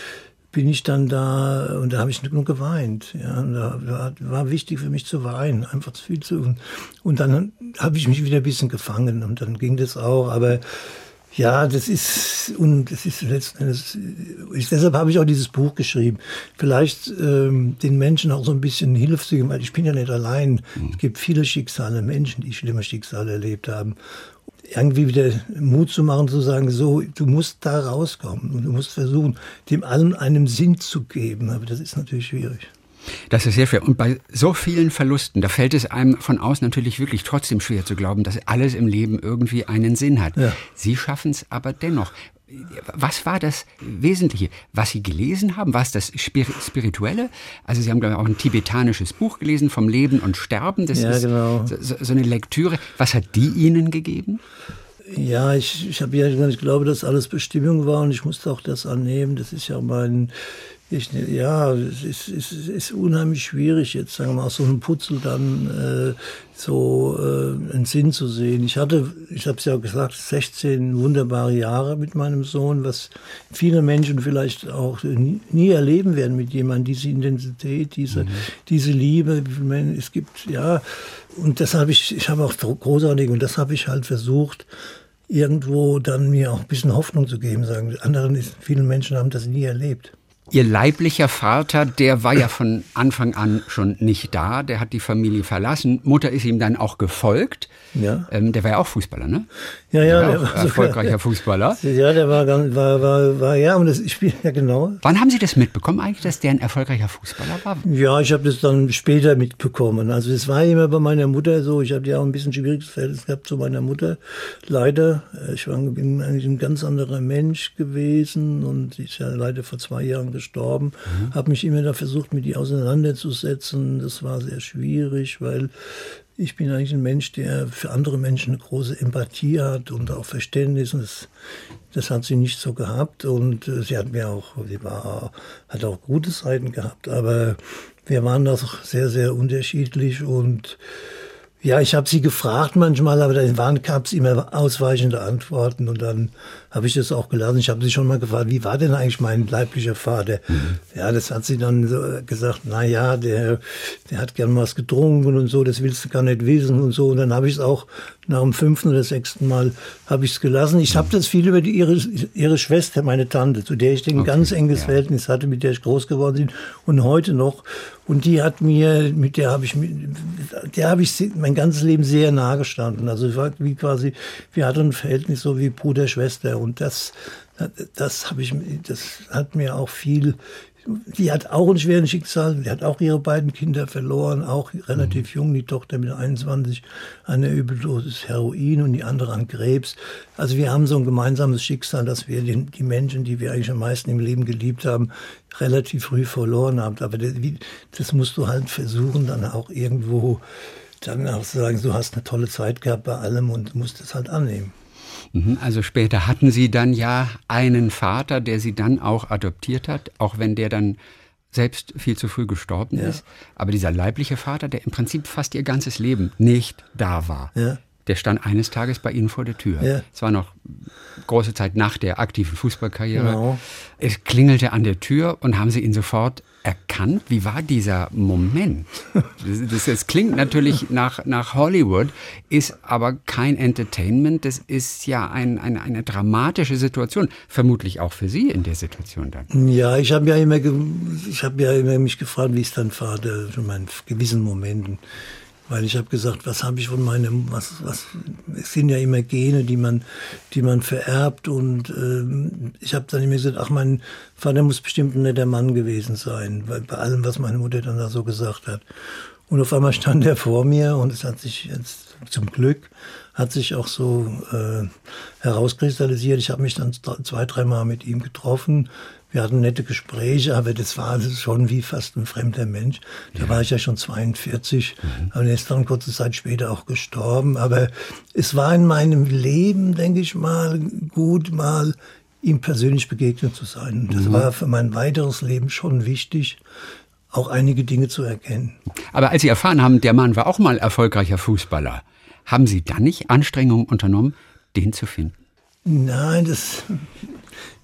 bin ich dann da und da habe ich nur geweint. Ja, und da war, war wichtig für mich zu weinen, einfach zu viel zu. Und dann habe ich mich wieder ein bisschen gefangen und dann ging das auch. Aber ja, das ist, und das ist letzten Endes, ich, deshalb habe ich auch dieses Buch geschrieben. Vielleicht ähm, den Menschen auch so ein bisschen Hilfe zu geben, weil ich bin ja nicht allein. Mhm. Es gibt viele Schicksale, Menschen, die schlimme Schicksale erlebt haben. Irgendwie wieder Mut zu machen, zu sagen, so, du musst da rauskommen und du musst versuchen, dem allem einen Sinn zu geben. Aber das ist natürlich schwierig. Das ist sehr schwer. Und bei so vielen Verlusten, da fällt es einem von außen natürlich wirklich trotzdem schwer zu glauben, dass alles im Leben irgendwie einen Sinn hat. Ja. Sie schaffen es aber dennoch. Was war das Wesentliche? Was Sie gelesen haben? War es das Spirituelle? Also Sie haben, glaube ich, auch ein tibetanisches Buch gelesen vom Leben und Sterben. Das ja, ist genau. so, so eine Lektüre. Was hat die Ihnen gegeben? Ja, ich, ich habe ja ich glaube, dass alles Bestimmung war und ich musste auch das annehmen. Das ist ja mein ich, ja, es ist, es ist unheimlich schwierig, jetzt sagen wir mal, aus so einem Putzel dann äh, so äh, einen Sinn zu sehen. Ich hatte, ich habe es ja gesagt, 16 wunderbare Jahre mit meinem Sohn, was viele Menschen vielleicht auch nie, nie erleben werden mit jemandem, diese Intensität, diese, mhm. diese Liebe. Es gibt, ja, und das habe ich, ich habe auch großartig, und das habe ich halt versucht, irgendwo dann mir auch ein bisschen Hoffnung zu geben, sagen. Anderen, vielen Menschen haben das nie erlebt. Ihr leiblicher Vater, der war ja von Anfang an schon nicht da, der hat die Familie verlassen. Mutter ist ihm dann auch gefolgt. Ja. Ähm, der war ja auch Fußballer, ne? Ja, ja. Der war erfolgreicher Fußballer. Ja, der war, war, war, war ja, und das Spiel, ja genau. Wann haben Sie das mitbekommen eigentlich, dass der ein erfolgreicher Fußballer war? Ja, ich habe das dann später mitbekommen. Also es war immer bei meiner Mutter so, ich habe ja auch ein bisschen schwieriges Verhältnis gehabt zu meiner Mutter. Leider, äh, ich war, bin eigentlich ein ganz anderer Mensch gewesen und sie ist ja leider vor zwei Jahren gestorben. Mhm. Habe mich immer da versucht, mit ihr auseinanderzusetzen. Das war sehr schwierig, weil ich bin eigentlich ein Mensch, der für andere Menschen eine große Empathie hat und auch Verständnis. Und das, das hat sie nicht so gehabt. Und äh, sie hat mir auch, sie war, hat auch gute Seiten gehabt. Aber wir waren doch sehr, sehr unterschiedlich und ja, ich habe sie gefragt manchmal, aber dann gab es immer ausweichende Antworten und dann habe ich das auch gelassen. Ich habe sie schon mal gefragt, wie war denn eigentlich mein leiblicher Vater? Mhm. Ja, das hat sie dann so gesagt, na ja, der, der hat gern was getrunken und so, das willst du gar nicht wissen und so. Und dann habe ich es auch nach dem fünften oder sechsten Mal habe ich es gelassen. Ich habe das viel über die, ihre, ihre Schwester, meine Tante, zu der ich ein okay, ganz enges ja. Verhältnis hatte, mit der ich groß geworden bin und heute noch. Und die hat mir, mit der habe ich, der habe ich mein ganzes Leben sehr nahe gestanden. Also wie quasi, wir hatten ein Verhältnis so wie Bruder, Schwester. Und das, das habe ich, das hat mir auch viel, die hat auch ein schweres Schicksal, die hat auch ihre beiden Kinder verloren, auch relativ mhm. jung, die Tochter mit 21 an der Überdosis Heroin und die andere an Krebs. Also wir haben so ein gemeinsames Schicksal, dass wir den, die Menschen, die wir eigentlich am meisten im Leben geliebt haben, relativ früh verloren haben. Aber das, das musst du halt versuchen, dann auch irgendwo dann auch sagen, du hast eine tolle Zeit gehabt bei allem und musst es halt annehmen. Mhm, also später hatten Sie dann ja einen Vater, der Sie dann auch adoptiert hat, auch wenn der dann selbst viel zu früh gestorben ja. ist. Aber dieser leibliche Vater, der im Prinzip fast ihr ganzes Leben nicht da war, ja. Der stand eines Tages bei Ihnen vor der Tür. Ja. Es war noch große Zeit nach der aktiven Fußballkarriere. Genau. Es klingelte an der Tür und haben Sie ihn sofort erkannt? Wie war dieser Moment? Das, das, das, klingt natürlich nach, nach Hollywood, ist aber kein Entertainment. Das ist ja ein, ein, eine dramatische Situation. Vermutlich auch für Sie in der Situation dann. Ja, ich habe ja immer, ich habe ja immer mich gefragt, wie es dann war, in gewissen Momenten. Weil ich habe gesagt, was habe ich von meinem, was, was, es sind ja immer Gene, die man, die man vererbt und ähm, ich habe dann immer gesagt, ach, mein Vater muss bestimmt ein netter Mann gewesen sein, weil bei allem, was meine Mutter dann da so gesagt hat. Und auf einmal stand er vor mir und es hat sich jetzt zum Glück hat sich auch so äh, herauskristallisiert. Ich habe mich dann zwei, dreimal mit ihm getroffen. Wir hatten nette Gespräche, aber das war schon wie fast ein fremder Mensch. Da ja. war ich ja schon 42 mhm. und er ist dann kurze Zeit später auch gestorben. Aber es war in meinem Leben, denke ich mal, gut mal ihm persönlich begegnet zu sein. Das mhm. war für mein weiteres Leben schon wichtig, auch einige Dinge zu erkennen. Aber als Sie erfahren haben, der Mann war auch mal erfolgreicher Fußballer, haben Sie dann nicht Anstrengungen unternommen, den zu finden? Nein, das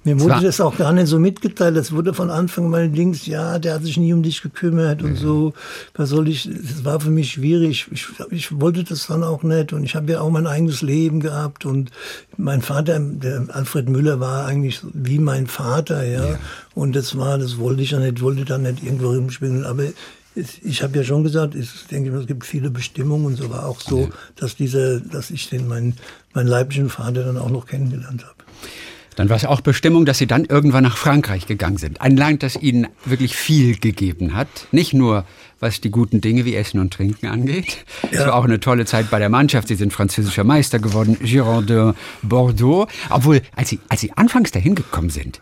mir wurde das auch gar nicht so mitgeteilt. Das wurde von Anfang mal links, ja, der hat sich nie um dich gekümmert und mhm. so. Was soll ich, das war für mich schwierig. Ich, ich wollte das dann auch nicht und ich habe ja auch mein eigenes Leben gehabt und mein Vater, der Alfred Müller war eigentlich wie mein Vater, ja. ja. Und das war, das wollte ich ja nicht, wollte dann nicht irgendwo rumspielen. Aber ich habe ja schon gesagt, ich denke, es gibt viele Bestimmungen und so war auch so, dass dieser, dass ich den meinen, meinen leiblichen Vater dann auch noch kennengelernt habe. Dann war es auch Bestimmung, dass Sie dann irgendwann nach Frankreich gegangen sind. Ein Land, das Ihnen wirklich viel gegeben hat. Nicht nur was die guten Dinge wie Essen und Trinken angeht. Es ja. war auch eine tolle Zeit bei der Mannschaft. Sie sind französischer Meister geworden, Girondin Bordeaux. Obwohl, als Sie, als Sie anfangs dahin gekommen sind,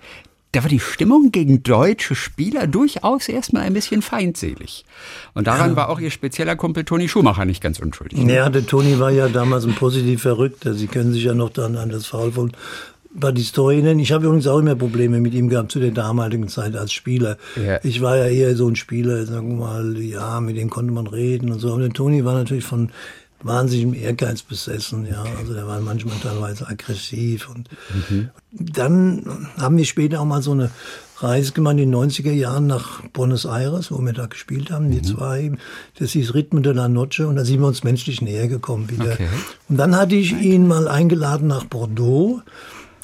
da war die Stimmung gegen deutsche Spieler durchaus erstmal ein bisschen feindselig. Und daran ja. war auch ihr spezieller Kumpel Toni Schumacher nicht ganz unschuldig. Ja, der Toni war ja damals ein positiv Verrückter. Sie können sich ja noch dann an das Foul von Battistorinen. Ich habe übrigens auch immer Probleme mit ihm gehabt zu der damaligen Zeit als Spieler. Ja. Ich war ja eher so ein Spieler, sagen wir mal, ja, mit dem konnte man reden und so. Und der Toni war natürlich von wahnsinnigem Ehrgeiz besessen, ja. Also der war manchmal teilweise aggressiv. Und mhm. dann haben wir später auch mal so eine Reise gemacht in den 90er Jahren nach Buenos Aires, wo wir da gespielt haben, die mhm. zwei. Das hieß Rhythmen de la Noche und da sind wir uns menschlich näher gekommen wieder. Okay. Und dann hatte ich ihn mal eingeladen nach Bordeaux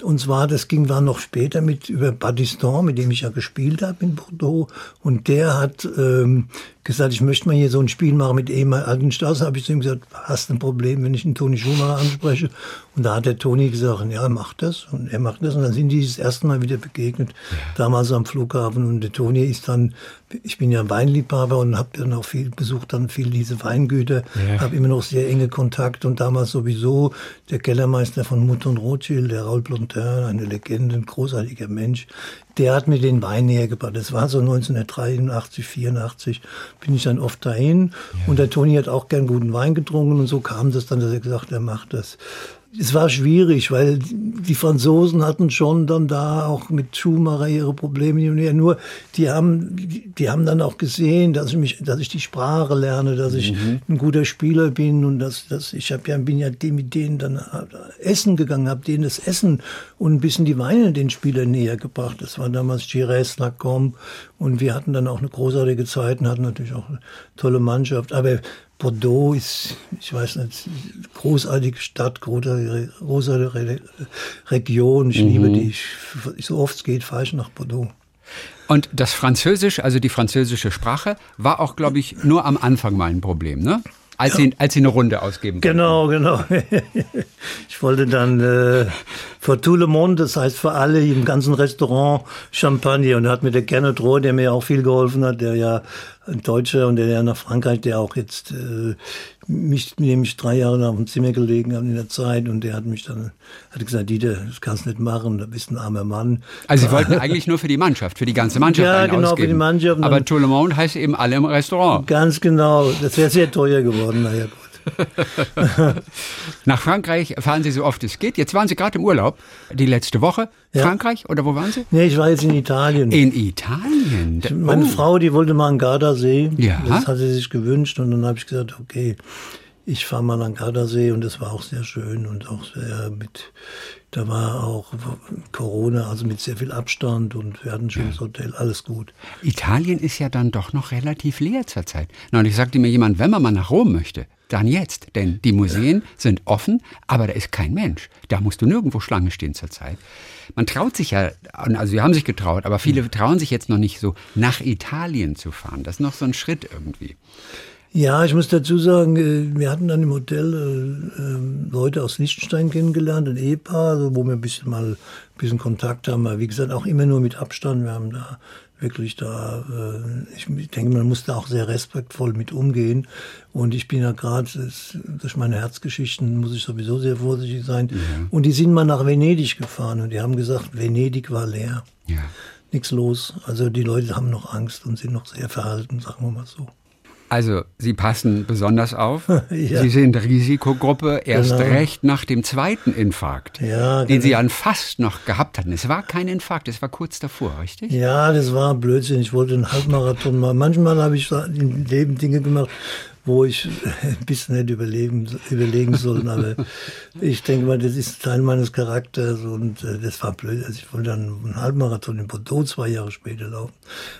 und zwar, das ging war noch später mit über Battiston, mit dem ich ja gespielt habe in Bordeaux. Und der hat ähm, gesagt, ich möchte mal hier so ein Spiel machen mit ehemaligen alten Straße. Habe ich zu ihm gesagt, hast ein Problem, wenn ich einen Toni Schumacher anspreche? Und da hat der Toni gesagt, ja, er macht das. Und er macht das. Und dann sind die das erste Mal wieder begegnet, ja. damals am Flughafen. Und der Toni ist dann, ich bin ja Weinliebhaber und habe dann auch viel besucht, dann viel diese Weingüter, ja. habe immer noch sehr enge Kontakt. Und damals sowieso der Kellermeister von Mutter und Rothschild, der Raul Blontin, eine Legende, ein großartiger Mensch, der hat mir den Wein näher gebracht. Das war so 1983, 84, bin ich dann oft dahin. Ja. Und der Toni hat auch gern guten Wein getrunken und so kam das dann, dass er gesagt hat, er macht das es war schwierig, weil die Franzosen hatten schon dann da auch mit Schumacher ihre Probleme. Nur die haben, die haben dann auch gesehen, dass ich mich, dass ich die Sprache lerne, dass ich mhm. ein guter Spieler bin und dass, dass ich habe ja bin ja mit denen dann essen gegangen, habe denen das Essen und ein bisschen die Weine den Spielern näher gebracht. Das war damals Gires, Lacombe und wir hatten dann auch eine großartige Zeit und hatten natürlich auch eine tolle Mannschaft. Aber Bordeaux ist, ich weiß nicht, großartige Stadt, großartige Region. Ich mhm. liebe die. Ich, so oft es geht, fahre ich nach Bordeaux. Und das Französisch, also die französische Sprache, war auch, glaube ich, nur am Anfang mal ein Problem, ne? Als, ja. sie, als sie eine Runde ausgeben wollten. Genau, genau. Ich wollte dann äh, für tout le monde, das heißt für alle im ganzen Restaurant Champagner. Und da hat mir der Kenneth Rohr, der mir auch viel geholfen hat, der ja ein Deutscher und der ja nach Frankreich, der auch jetzt äh, mich, mit dem ich drei Jahre auf dem Zimmer gelegen habe in der Zeit und der hat mich dann, hat gesagt, Dieter, das kannst du nicht machen, da bist ein armer Mann. Also Sie wollten eigentlich nur für die Mannschaft, für die ganze Mannschaft Ja, genau, ausgeben. für die Mannschaft. Aber tout le monde heißt eben alle im Restaurant. Ganz genau, das wäre sehr teuer geworden, naja gut. Nach Frankreich fahren Sie so oft es geht. Jetzt waren Sie gerade im Urlaub, die letzte Woche. Ja. Frankreich oder wo waren Sie? Nee, ich war jetzt in Italien. In Italien. Meine Oh. Frau, die wollte mal an Gardasee. Ja. Das hat sie sich gewünscht und dann habe ich gesagt, okay, ich fahre mal an Gardasee und das war auch sehr schön und auch sehr mit, da war auch Corona, also mit sehr viel Abstand und wir hatten ein schönes Hotel, alles gut. Italien ist ja dann doch noch relativ leer zurzeit. Neulich sagte mir jemand, wenn man mal nach Rom möchte, dann jetzt. Denn die Museen sind offen, aber da ist kein Mensch. Da musst du nirgendwo Schlange stehen zurzeit. Man traut sich ja, also sie haben sich getraut, aber viele trauen sich jetzt noch nicht so, nach Italien zu fahren. Das ist noch so ein Schritt irgendwie. Ja, ich muss dazu sagen, äh, wir hatten dann im Hotel äh, ähm, Leute aus Liechtenstein kennengelernt, ein Ehepaar, wo wir ein bisschen mal ein bisschen Kontakt haben, aber wie gesagt, auch immer nur mit Abstand. Wir haben da wirklich da, äh, ich denke, man muss da auch sehr respektvoll mit umgehen. Und ich bin ja gerade, durch meine Herzgeschichten muss ich sowieso sehr vorsichtig sein. Und die sind mal nach Venedig gefahren und die haben gesagt, Venedig war leer. Ja. Nichts los. Also die Leute haben noch Angst und sind noch sehr verhalten, sagen wir mal so. Also, Sie passen besonders auf. Ja. Sie sind Risikogruppe, erst Genau. recht nach dem zweiten Infarkt, Ja, den Sie genau. dann fast noch gehabt hatten. Es war kein Infarkt, es war kurz davor, richtig? Ja, das war Blödsinn. Ich wollte einen Halbmarathon machen. Manchmal habe ich im Leben Dinge gemacht, wo ich ein bisschen hätte überleben, überlegen sollen. Aber ich denke mal, das ist Teil meines Charakters und äh, das war blöd. Also ich wollte dann einen Halbmarathon in Bordeaux zwei Jahre später laufen.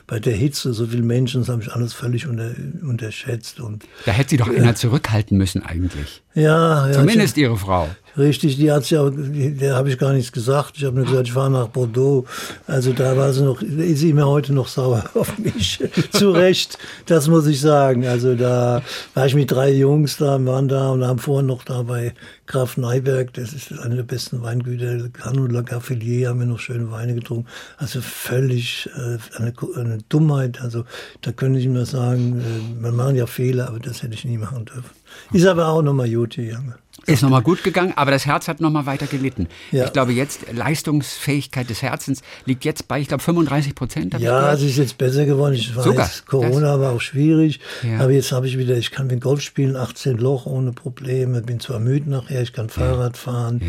Bei der Hitze, so viele Menschen, das habe ich alles völlig unter, unterschätzt. Und Da hätte Sie doch einer zurückhalten müssen eigentlich. ja, ja Zumindest Ihre Frau. Richtig, die hat ja, die- der habe ich gar nichts gesagt. Ich habe nur gesagt, ich fahre nach Bordeaux. Also da war sie noch, ist sie immer heute noch sauer auf mich. Zu Recht, das muss ich sagen. Also da war ich mit drei Jungs da, waren da und haben vorhin noch da bei Graf Neiberg, das ist eine der besten Weingüter, Canula Gaffelier, haben wir noch schöne Weine getrunken. Also völlig äh, eine, eine Dummheit. Also da könnte ich mir sagen, äh, man macht ja Fehler, aber das hätte ich nie machen dürfen. Ist aber auch nochmal gut, Junge. Ist nochmal gut gegangen, aber das Herz hat nochmal weiter gelitten. Ja. Ich glaube, jetzt Leistungsfähigkeit des Herzens liegt jetzt bei, ich glaube, 35 Prozent. Ja, es ist jetzt besser geworden. Ich weiß, Sogar. Corona war auch schwierig. Ja. Aber jetzt habe ich wieder, ich kann mit Golf spielen, 18 Loch ohne Probleme. Bin zwar müde nachher, ich kann Fahrrad fahren.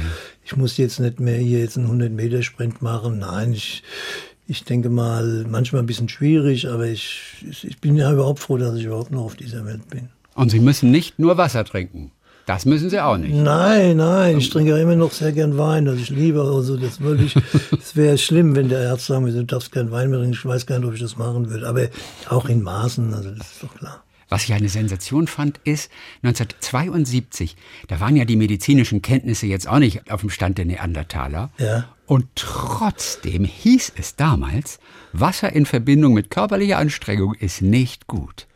Ich muss jetzt nicht mehr hier jetzt einen 100 Meter Sprint machen. Nein, ich, ich denke mal, manchmal ein bisschen schwierig, aber ich, ich bin ja überhaupt froh, dass ich überhaupt noch auf dieser Welt bin. Und Sie müssen nicht nur Wasser trinken. Das müssen Sie auch nicht. Nein, nein, ich trinke ja immer noch sehr gern Wein. Also ich liebe also das wirklich. Es wäre schlimm, wenn der Arzt sagen würde, du darfst keinen Wein mehr trinken. Ich weiß gar nicht, ob ich das machen würde. Aber auch in Maßen, also das ist doch klar. Was ich eine Sensation fand, ist 1972, da waren ja die medizinischen Kenntnisse jetzt auch nicht auf dem Stand der Neandertaler. Ja. Und trotzdem hieß es damals, Wasser in Verbindung mit körperlicher Anstrengung ist nicht gut.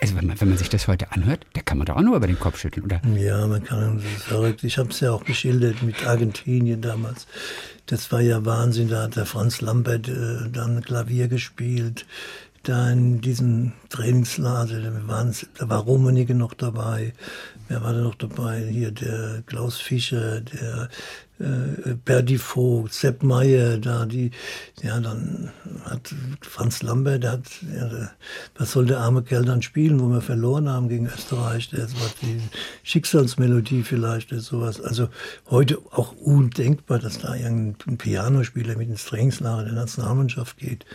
Also wenn man, wenn man sich das heute anhört, da kann man doch auch nur über den Kopf schütteln, oder? Ja, man kann, das verrückt. Ich habe es ja auch geschildert mit Argentinien damals. Das war ja Wahnsinn. Da hat der Franz Lambert äh, dann Klavier gespielt. Da in diesem Trainingslager, da, da war Rummenigge noch dabei. Wer war da noch dabei? Hier der Klaus Fischer, der äh, Berdi Vogt, Sepp Meyer, da die, ja, dann hat Franz Lambert, der hat, ja, der, was soll der arme Kerl dann spielen, wo wir verloren haben gegen Österreich, das war die Schicksalsmelodie vielleicht, oder sowas. Also heute auch undenkbar, dass da irgendein Pianospieler mit ins Trainingslager der Nationalmannschaft geht.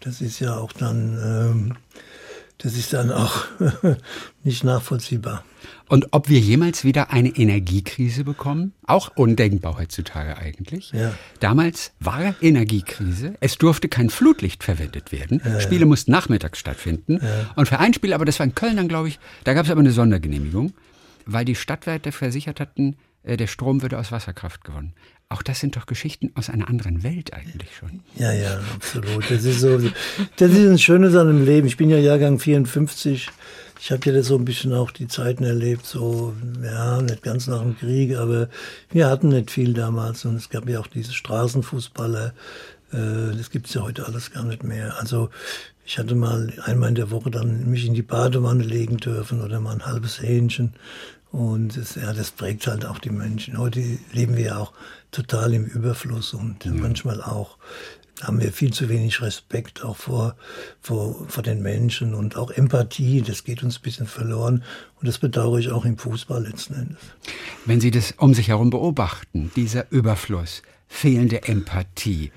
Das ist ja auch dann, ähm, das ist dann auch nicht nachvollziehbar. Und ob wir jemals wieder eine Energiekrise bekommen? Auch undenkbar heutzutage eigentlich. Ja. Damals war Energiekrise. Es durfte kein Flutlicht verwendet werden. Spiele mussten nachmittags stattfinden. Und für ein Spiel, aber das war in Köln dann, glaube ich, da gab es aber eine Sondergenehmigung, weil die Stadtwerte versichert hatten, äh, der Strom würde aus Wasserkraft gewonnen. Auch das sind doch Geschichten aus einer anderen Welt eigentlich schon. Ja, ja, absolut. Das ist so, das ist ein Schönes an dem Leben. Ich bin ja Jahrgang 54. ich habe ja so ein bisschen auch die Zeiten erlebt, so, ja, nicht ganz nach dem Krieg, aber wir hatten nicht viel damals und es gab ja auch diese Straßenfußballer, äh, das gibt's ja heute alles gar nicht mehr. Also ich hatte mal einmal in der Woche dann mich in die Badewanne legen dürfen oder mal ein halbes Hähnchen. Und das, ja, das prägt halt auch die Menschen. Heute leben wir ja auch total im Überfluss und ja. manchmal auch haben wir viel zu wenig Respekt auch vor, vor, vor den Menschen und auch Empathie, das geht uns ein bisschen verloren und das bedauere ich auch im Fußball letzten Endes. Wenn Sie das um sich herum beobachten, dieser Überfluss, fehlende Empathie,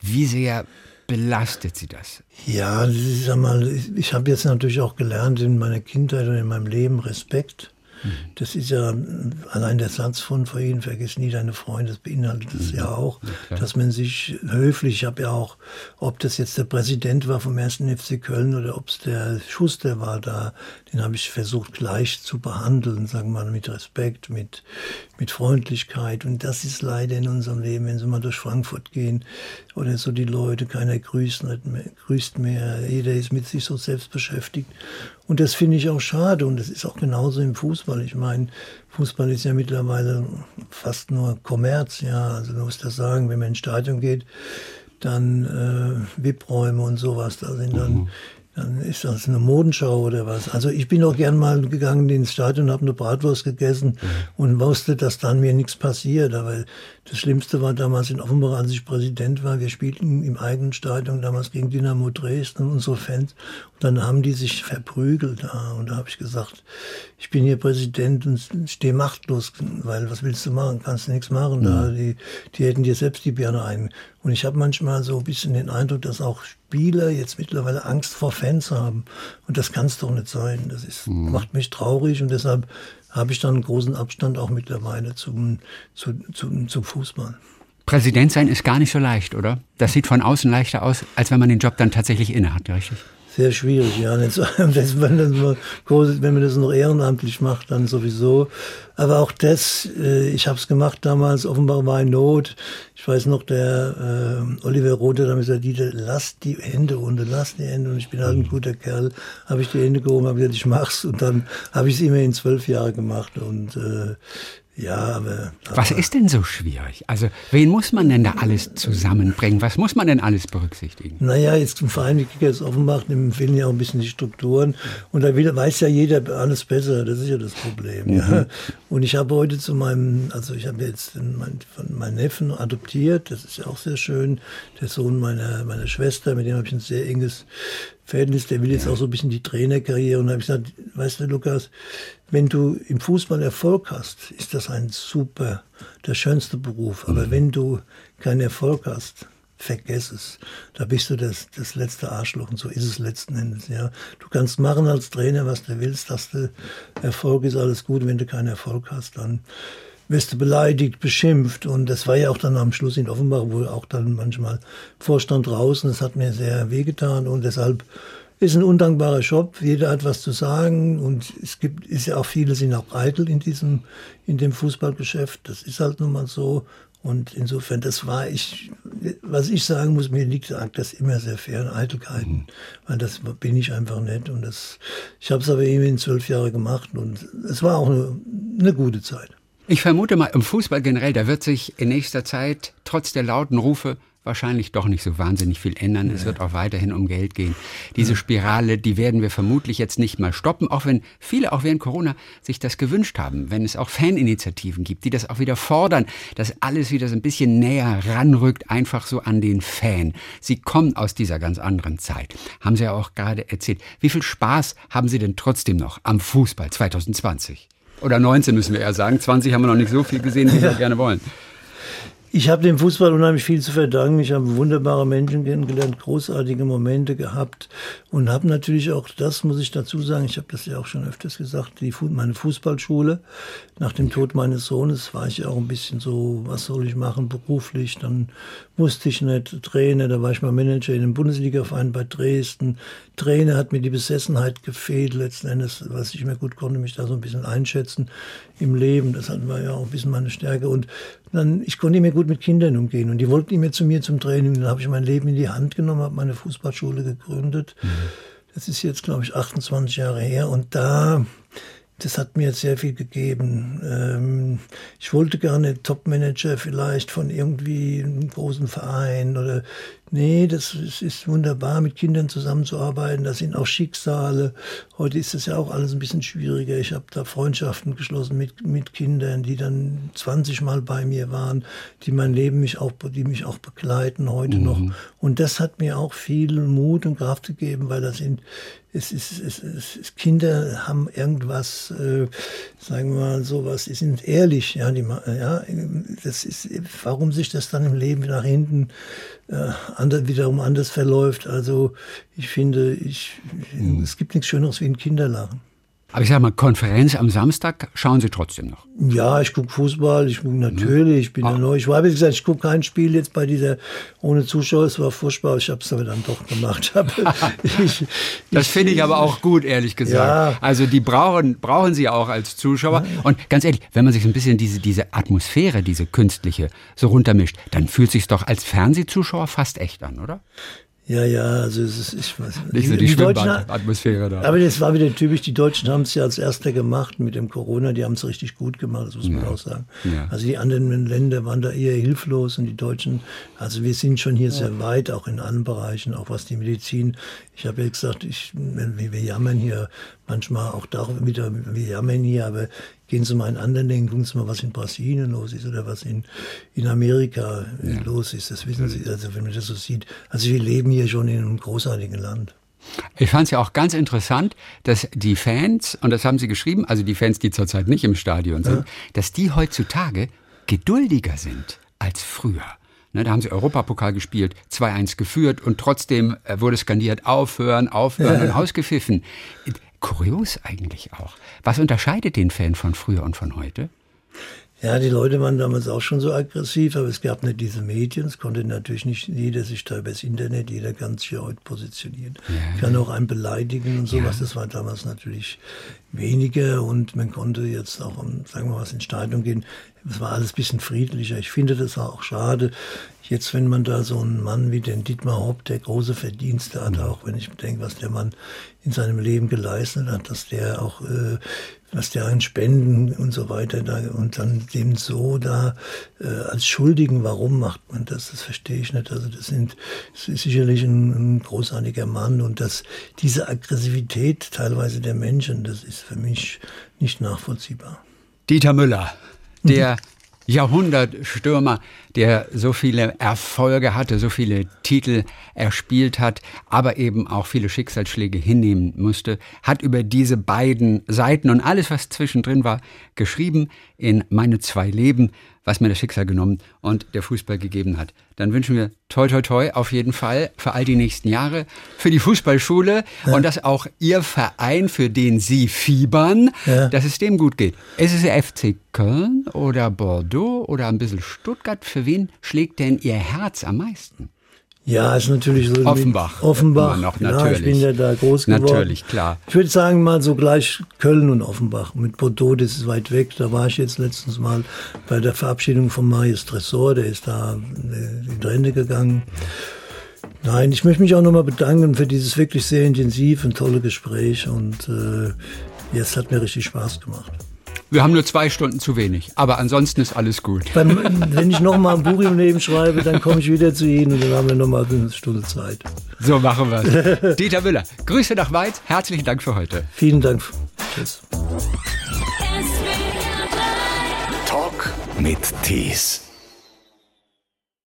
wie sehr belastet Sie das? Ja, ich sag mal, ich habe jetzt natürlich auch gelernt in meiner Kindheit und in meinem Leben Respekt das ist ja allein der Satz von vorhin, vergiss nie deine Freunde, das beinhaltet es ja auch, ja, dass man sich höflich, ich habe ja auch, ob das jetzt der Präsident war vom ersten FC Köln oder ob es der Schuster war da, den habe ich versucht gleich zu behandeln, sagen wir mal mit Respekt, mit, mit Freundlichkeit. Und das ist leider in unserem Leben, wenn Sie mal durch Frankfurt gehen oder so die Leute, keiner grüßt, nicht mehr, grüßt mehr, jeder ist mit sich so selbst beschäftigt. Und das finde ich auch schade und das ist auch genauso im Fußball. Ich meine, Fußball ist ja mittlerweile fast nur Kommerz, ja. Also man muss das sagen, wenn man ins Stadion geht, dann äh, VIP-Räume und sowas, da sind dann mhm dann ist das eine Modenschau oder was. Also ich bin auch gern mal gegangen ins Stadion, habe eine Bratwurst gegessen mhm. und wusste, dass dann mir nichts passiert. Aber das Schlimmste war damals in Offenbach, als ich Präsident war. Wir spielten im eigenen Stadion damals gegen Dynamo Dresden, unsere Fans. Und dann haben die sich verprügelt. Da. Und da habe ich gesagt, ich bin hier Präsident und stehe machtlos, weil was willst du machen? Kannst du nichts machen. Mhm. Da, die, die hätten dir selbst die Birne ein. Und ich habe manchmal so ein bisschen den Eindruck, dass auch Spieler jetzt mittlerweile Angst vor Fans haben. Und das kann es doch nicht sein. Das ist, mhm. macht mich traurig und deshalb habe ich dann einen großen Abstand auch mittlerweile zum, zu, zum, zum Fußball. Präsident sein ist gar nicht so leicht, oder? Das sieht von außen leichter aus, als wenn man den Job dann tatsächlich innehat, richtig? Sehr schwierig, ja. Wenn, man das noch ehrenamtlich macht, dann sowieso. Aber auch das, äh, ich habe es gemacht damals, offenbar war in Not. Ich weiß noch, der äh, Oliver Roth hat gesagt, Dieter, lass die Hände runter, lass die Hände. Und ich bin halt ein guter Kerl, habe ich die Hände gehoben, habe gesagt, ich mach's. Und dann habe ich es immerhin zwölf Jahre gemacht. Und äh, ja, aber, aber. Was ist denn so schwierig? Also, wen muss man denn da alles zusammenbringen? Was muss man denn alles berücksichtigen? Naja, jetzt zum Verein wie Kickers Offenbach, dem fehlen ja auch ein bisschen die Strukturen. Und da weiß ja jeder alles besser. Das ist ja das Problem. Mhm. Ja. Und ich habe heute zu meinem, also ich habe jetzt meinen, meinen Neffen adoptiert. Das ist ja auch sehr schön. Der Sohn meiner, meiner Schwester, mit dem habe ich ein sehr enges Verhältnis, der will jetzt auch so ein bisschen die Trainerkarriere. Und da habe ich gesagt, weißt du, Lukas, wenn du im Fußball Erfolg hast, ist das ein super, der schönste Beruf. Aber mhm. wenn du keinen Erfolg hast, vergess es. Da bist du das, das letzte Arschloch und so ist es letzten Endes, ja. Du kannst machen als Trainer, was du willst, dass du Erfolg ist alles gut. Wenn du keinen Erfolg hast, dann wirst du beleidigt, beschimpft. Und das war ja auch dann am Schluss in Offenbach, wo auch dann manchmal Vorstand draußen. Das hat mir sehr wehgetan und deshalb ist ein undankbarer Job. Jeder hat was zu sagen und es gibt, ist ja auch viele sind auch eitel in diesem, in dem Fußballgeschäft. Das ist halt nun mal so. Und insofern, das war ich, was ich sagen muss, mir liegt das immer sehr fair an Eitelkeiten, mhm. weil das bin ich einfach nicht. Und das, ich habe es aber immerhin zwölf Jahre gemacht und es war auch eine, eine gute Zeit. Ich vermute mal, im Fußball generell, da wird sich in nächster Zeit trotz der lauten Rufe wahrscheinlich doch nicht so wahnsinnig viel ändern. Es wird auch weiterhin um Geld gehen. Diese Spirale, die werden wir vermutlich jetzt nicht mal stoppen, auch wenn viele auch während Corona sich das gewünscht haben, wenn es auch Faninitiativen gibt, die das auch wieder fordern, dass alles wieder so ein bisschen näher ranrückt, einfach so an den Fan. Sie kommen aus dieser ganz anderen Zeit. Haben Sie ja auch gerade erzählt. Wie viel Spaß haben Sie denn trotzdem noch am Fußball 2020? Oder 19 müssen wir eher sagen. 20 haben wir noch nicht so viel gesehen, wie wir gerne wollen. Ich habe dem Fußball unheimlich viel zu verdanken. Ich habe wunderbare Menschen kennengelernt, großartige Momente gehabt und habe natürlich auch, das muss ich dazu sagen, ich habe das ja auch schon öfters gesagt, die, meine Fußballschule. Nach dem Tod meines Sohnes war ich auch ein bisschen so, was soll ich machen beruflich? Dann wusste ich nicht, Trainer, da war ich mal Manager in einem Bundesligaverein bei Dresden. Trainer hat mir die Besessenheit gefehlt, letzten Endes, was ich mir gut konnte, mich da so ein bisschen einschätzen im Leben. Das war ja auch ein bisschen meine Stärke. Und dann, ich konnte mehr gut mit Kindern umgehen. Und die wollten mehr zu mir zum Training. Dann habe ich mein Leben in die Hand genommen, habe meine Fußballschule gegründet. Mhm. Das ist jetzt, glaube ich, 28 Jahre her. Und da das hat mir sehr viel gegeben. Ähm, ich wollte gerne Topmanager vielleicht von irgendwie einem großen Verein oder nee, das ist, ist, wunderbar, mit Kindern zusammenzuarbeiten. Das sind auch Schicksale. Heute ist es ja auch alles ein bisschen schwieriger. Ich habe da Freundschaften geschlossen mit, mit Kindern, die dann 20 Mal bei mir waren, die mein Leben mich auch, die mich auch begleiten heute mhm. noch. Und das hat mir auch viel Mut und Kraft gegeben, weil das sind es ist, es ist, Kinder haben irgendwas, äh, sagen wir mal sowas, die sind ehrlich, ja, die, ja, das ist, warum sich das dann im Leben nach hinten anders, wiederum anders verläuft. Also ich finde, ich, mhm. es gibt nichts Schöneres wie ein Kinderlachen. Aber ich sage mal, Konferenz am Samstag schauen Sie trotzdem noch. Ja, ich gucke Fußball, ich gucke natürlich, ich bin ah. ja neu. Ich habe gesagt, ich gucke kein Spiel jetzt bei dieser ohne Zuschauer, es war furchtbar, ich habe es aber dann doch gemacht. ich, das finde ich aber auch gut, ehrlich gesagt. Ja. Also die brauchen, brauchen sie auch als Zuschauer. Ja. Und ganz ehrlich, wenn man sich ein bisschen diese, diese Atmosphäre, diese künstliche, so runtermischt, dann fühlt sich doch als Fernsehzuschauer fast echt an, oder? Ja, ja, also es ist, ich weiß nicht. so die, die Schwimmbad-Atmosphäre da. Aber das war wieder typisch, die Deutschen haben es ja als Erster gemacht mit dem Corona, die haben es richtig gut gemacht, das muss man ja. auch sagen. Ja. Also die anderen Länder waren da eher hilflos und die Deutschen, also wir sind schon hier ja. sehr weit, auch in anderen Bereichen, auch was die Medizin, ich habe ja gesagt, ich, wir jammern hier manchmal auch da wieder, wir jammern hier, aber Gehen Sie mal in anderen Ländern, gucken Sie mal, was in Brasilien los ist oder was in, in Amerika ja. los ist. Das wissen Sie, also wenn man das so sieht. Also wir leben hier schon in einem großartigen Land. Ich fand es ja auch ganz interessant, dass die Fans, und das haben Sie geschrieben, also die Fans, die zurzeit nicht im Stadion sind, ja. dass die heutzutage geduldiger sind als früher. Ne, da haben sie Europapokal gespielt, 2-1 geführt und trotzdem äh, wurde skandiert, aufhören, aufhören ja. und ausgepfiffen. Kurios eigentlich auch. Was unterscheidet den Fan von früher und von heute? Ja, die Leute waren damals auch schon so aggressiv, aber es gab nicht diese Medien. Es konnte natürlich nicht jeder sich da über das Internet, jeder kann sich ja heute positionieren. Ja. Kann auch einen beleidigen und sowas. Ja. Das war damals natürlich weniger und man konnte jetzt auch, sagen wir mal, was in Stadion gehen. Es war alles ein bisschen friedlicher. Ich finde das auch schade. Jetzt, wenn man da so einen Mann wie den Dietmar Hopp, der große Verdienste hat, auch wenn ich bedenke, was der Mann in seinem Leben geleistet hat, dass der auch, äh, was der an Spenden und so weiter da und dann dem so da äh, als Schuldigen, warum macht man das? Das verstehe ich nicht. Also das sind das ist sicherlich ein, ein großartiger Mann und dass diese Aggressivität teilweise der Menschen, das ist für mich nicht nachvollziehbar. Dieter Müller, der Jahrhundertstürmer, der so viele Erfolge hatte, so viele Titel erspielt hat, aber eben auch viele Schicksalsschläge hinnehmen musste, hat über diese beiden Seiten und alles, was zwischendrin war, geschrieben in Meine zwei Leben, was mir das Schicksal genommen und der Fußball gegeben hat. Dann wünschen wir toi toi toi auf jeden Fall für all die nächsten Jahre, für die Fußballschule ja. und dass auch Ihr Verein, für den Sie fiebern, ja. dass es dem gut geht. Ist es der FC Köln oder Bordeaux oder ein bisschen Stuttgart? Für wen schlägt denn Ihr Herz am meisten? Ja, ist natürlich so. Offenbach. Offenbach. Noch, natürlich. Ja, ich bin ja da groß geworden. Natürlich, klar. Ich würde sagen mal so gleich Köln und Offenbach. Mit Bordeaux, das ist weit weg. Da war ich jetzt letztens mal bei der Verabschiedung von Marius Tresor. Der ist da äh, in die Rente gegangen. Nein, ich möchte mich auch nochmal bedanken für dieses wirklich sehr intensive und tolle Gespräch. Und äh, jetzt hat mir richtig Spaß gemacht. Wir haben nur zwei Stunden zu wenig, aber ansonsten ist alles gut. Beim, wenn ich noch mal ein Buch im Leben schreibe, dann komme ich wieder zu Ihnen und dann haben wir noch mal eine Stunde Zeit. So machen wir es. Dieter Müller, Grüße nach Weiz. Herzlichen Dank für heute. Vielen Dank. Tschüss. Talk mit Tees.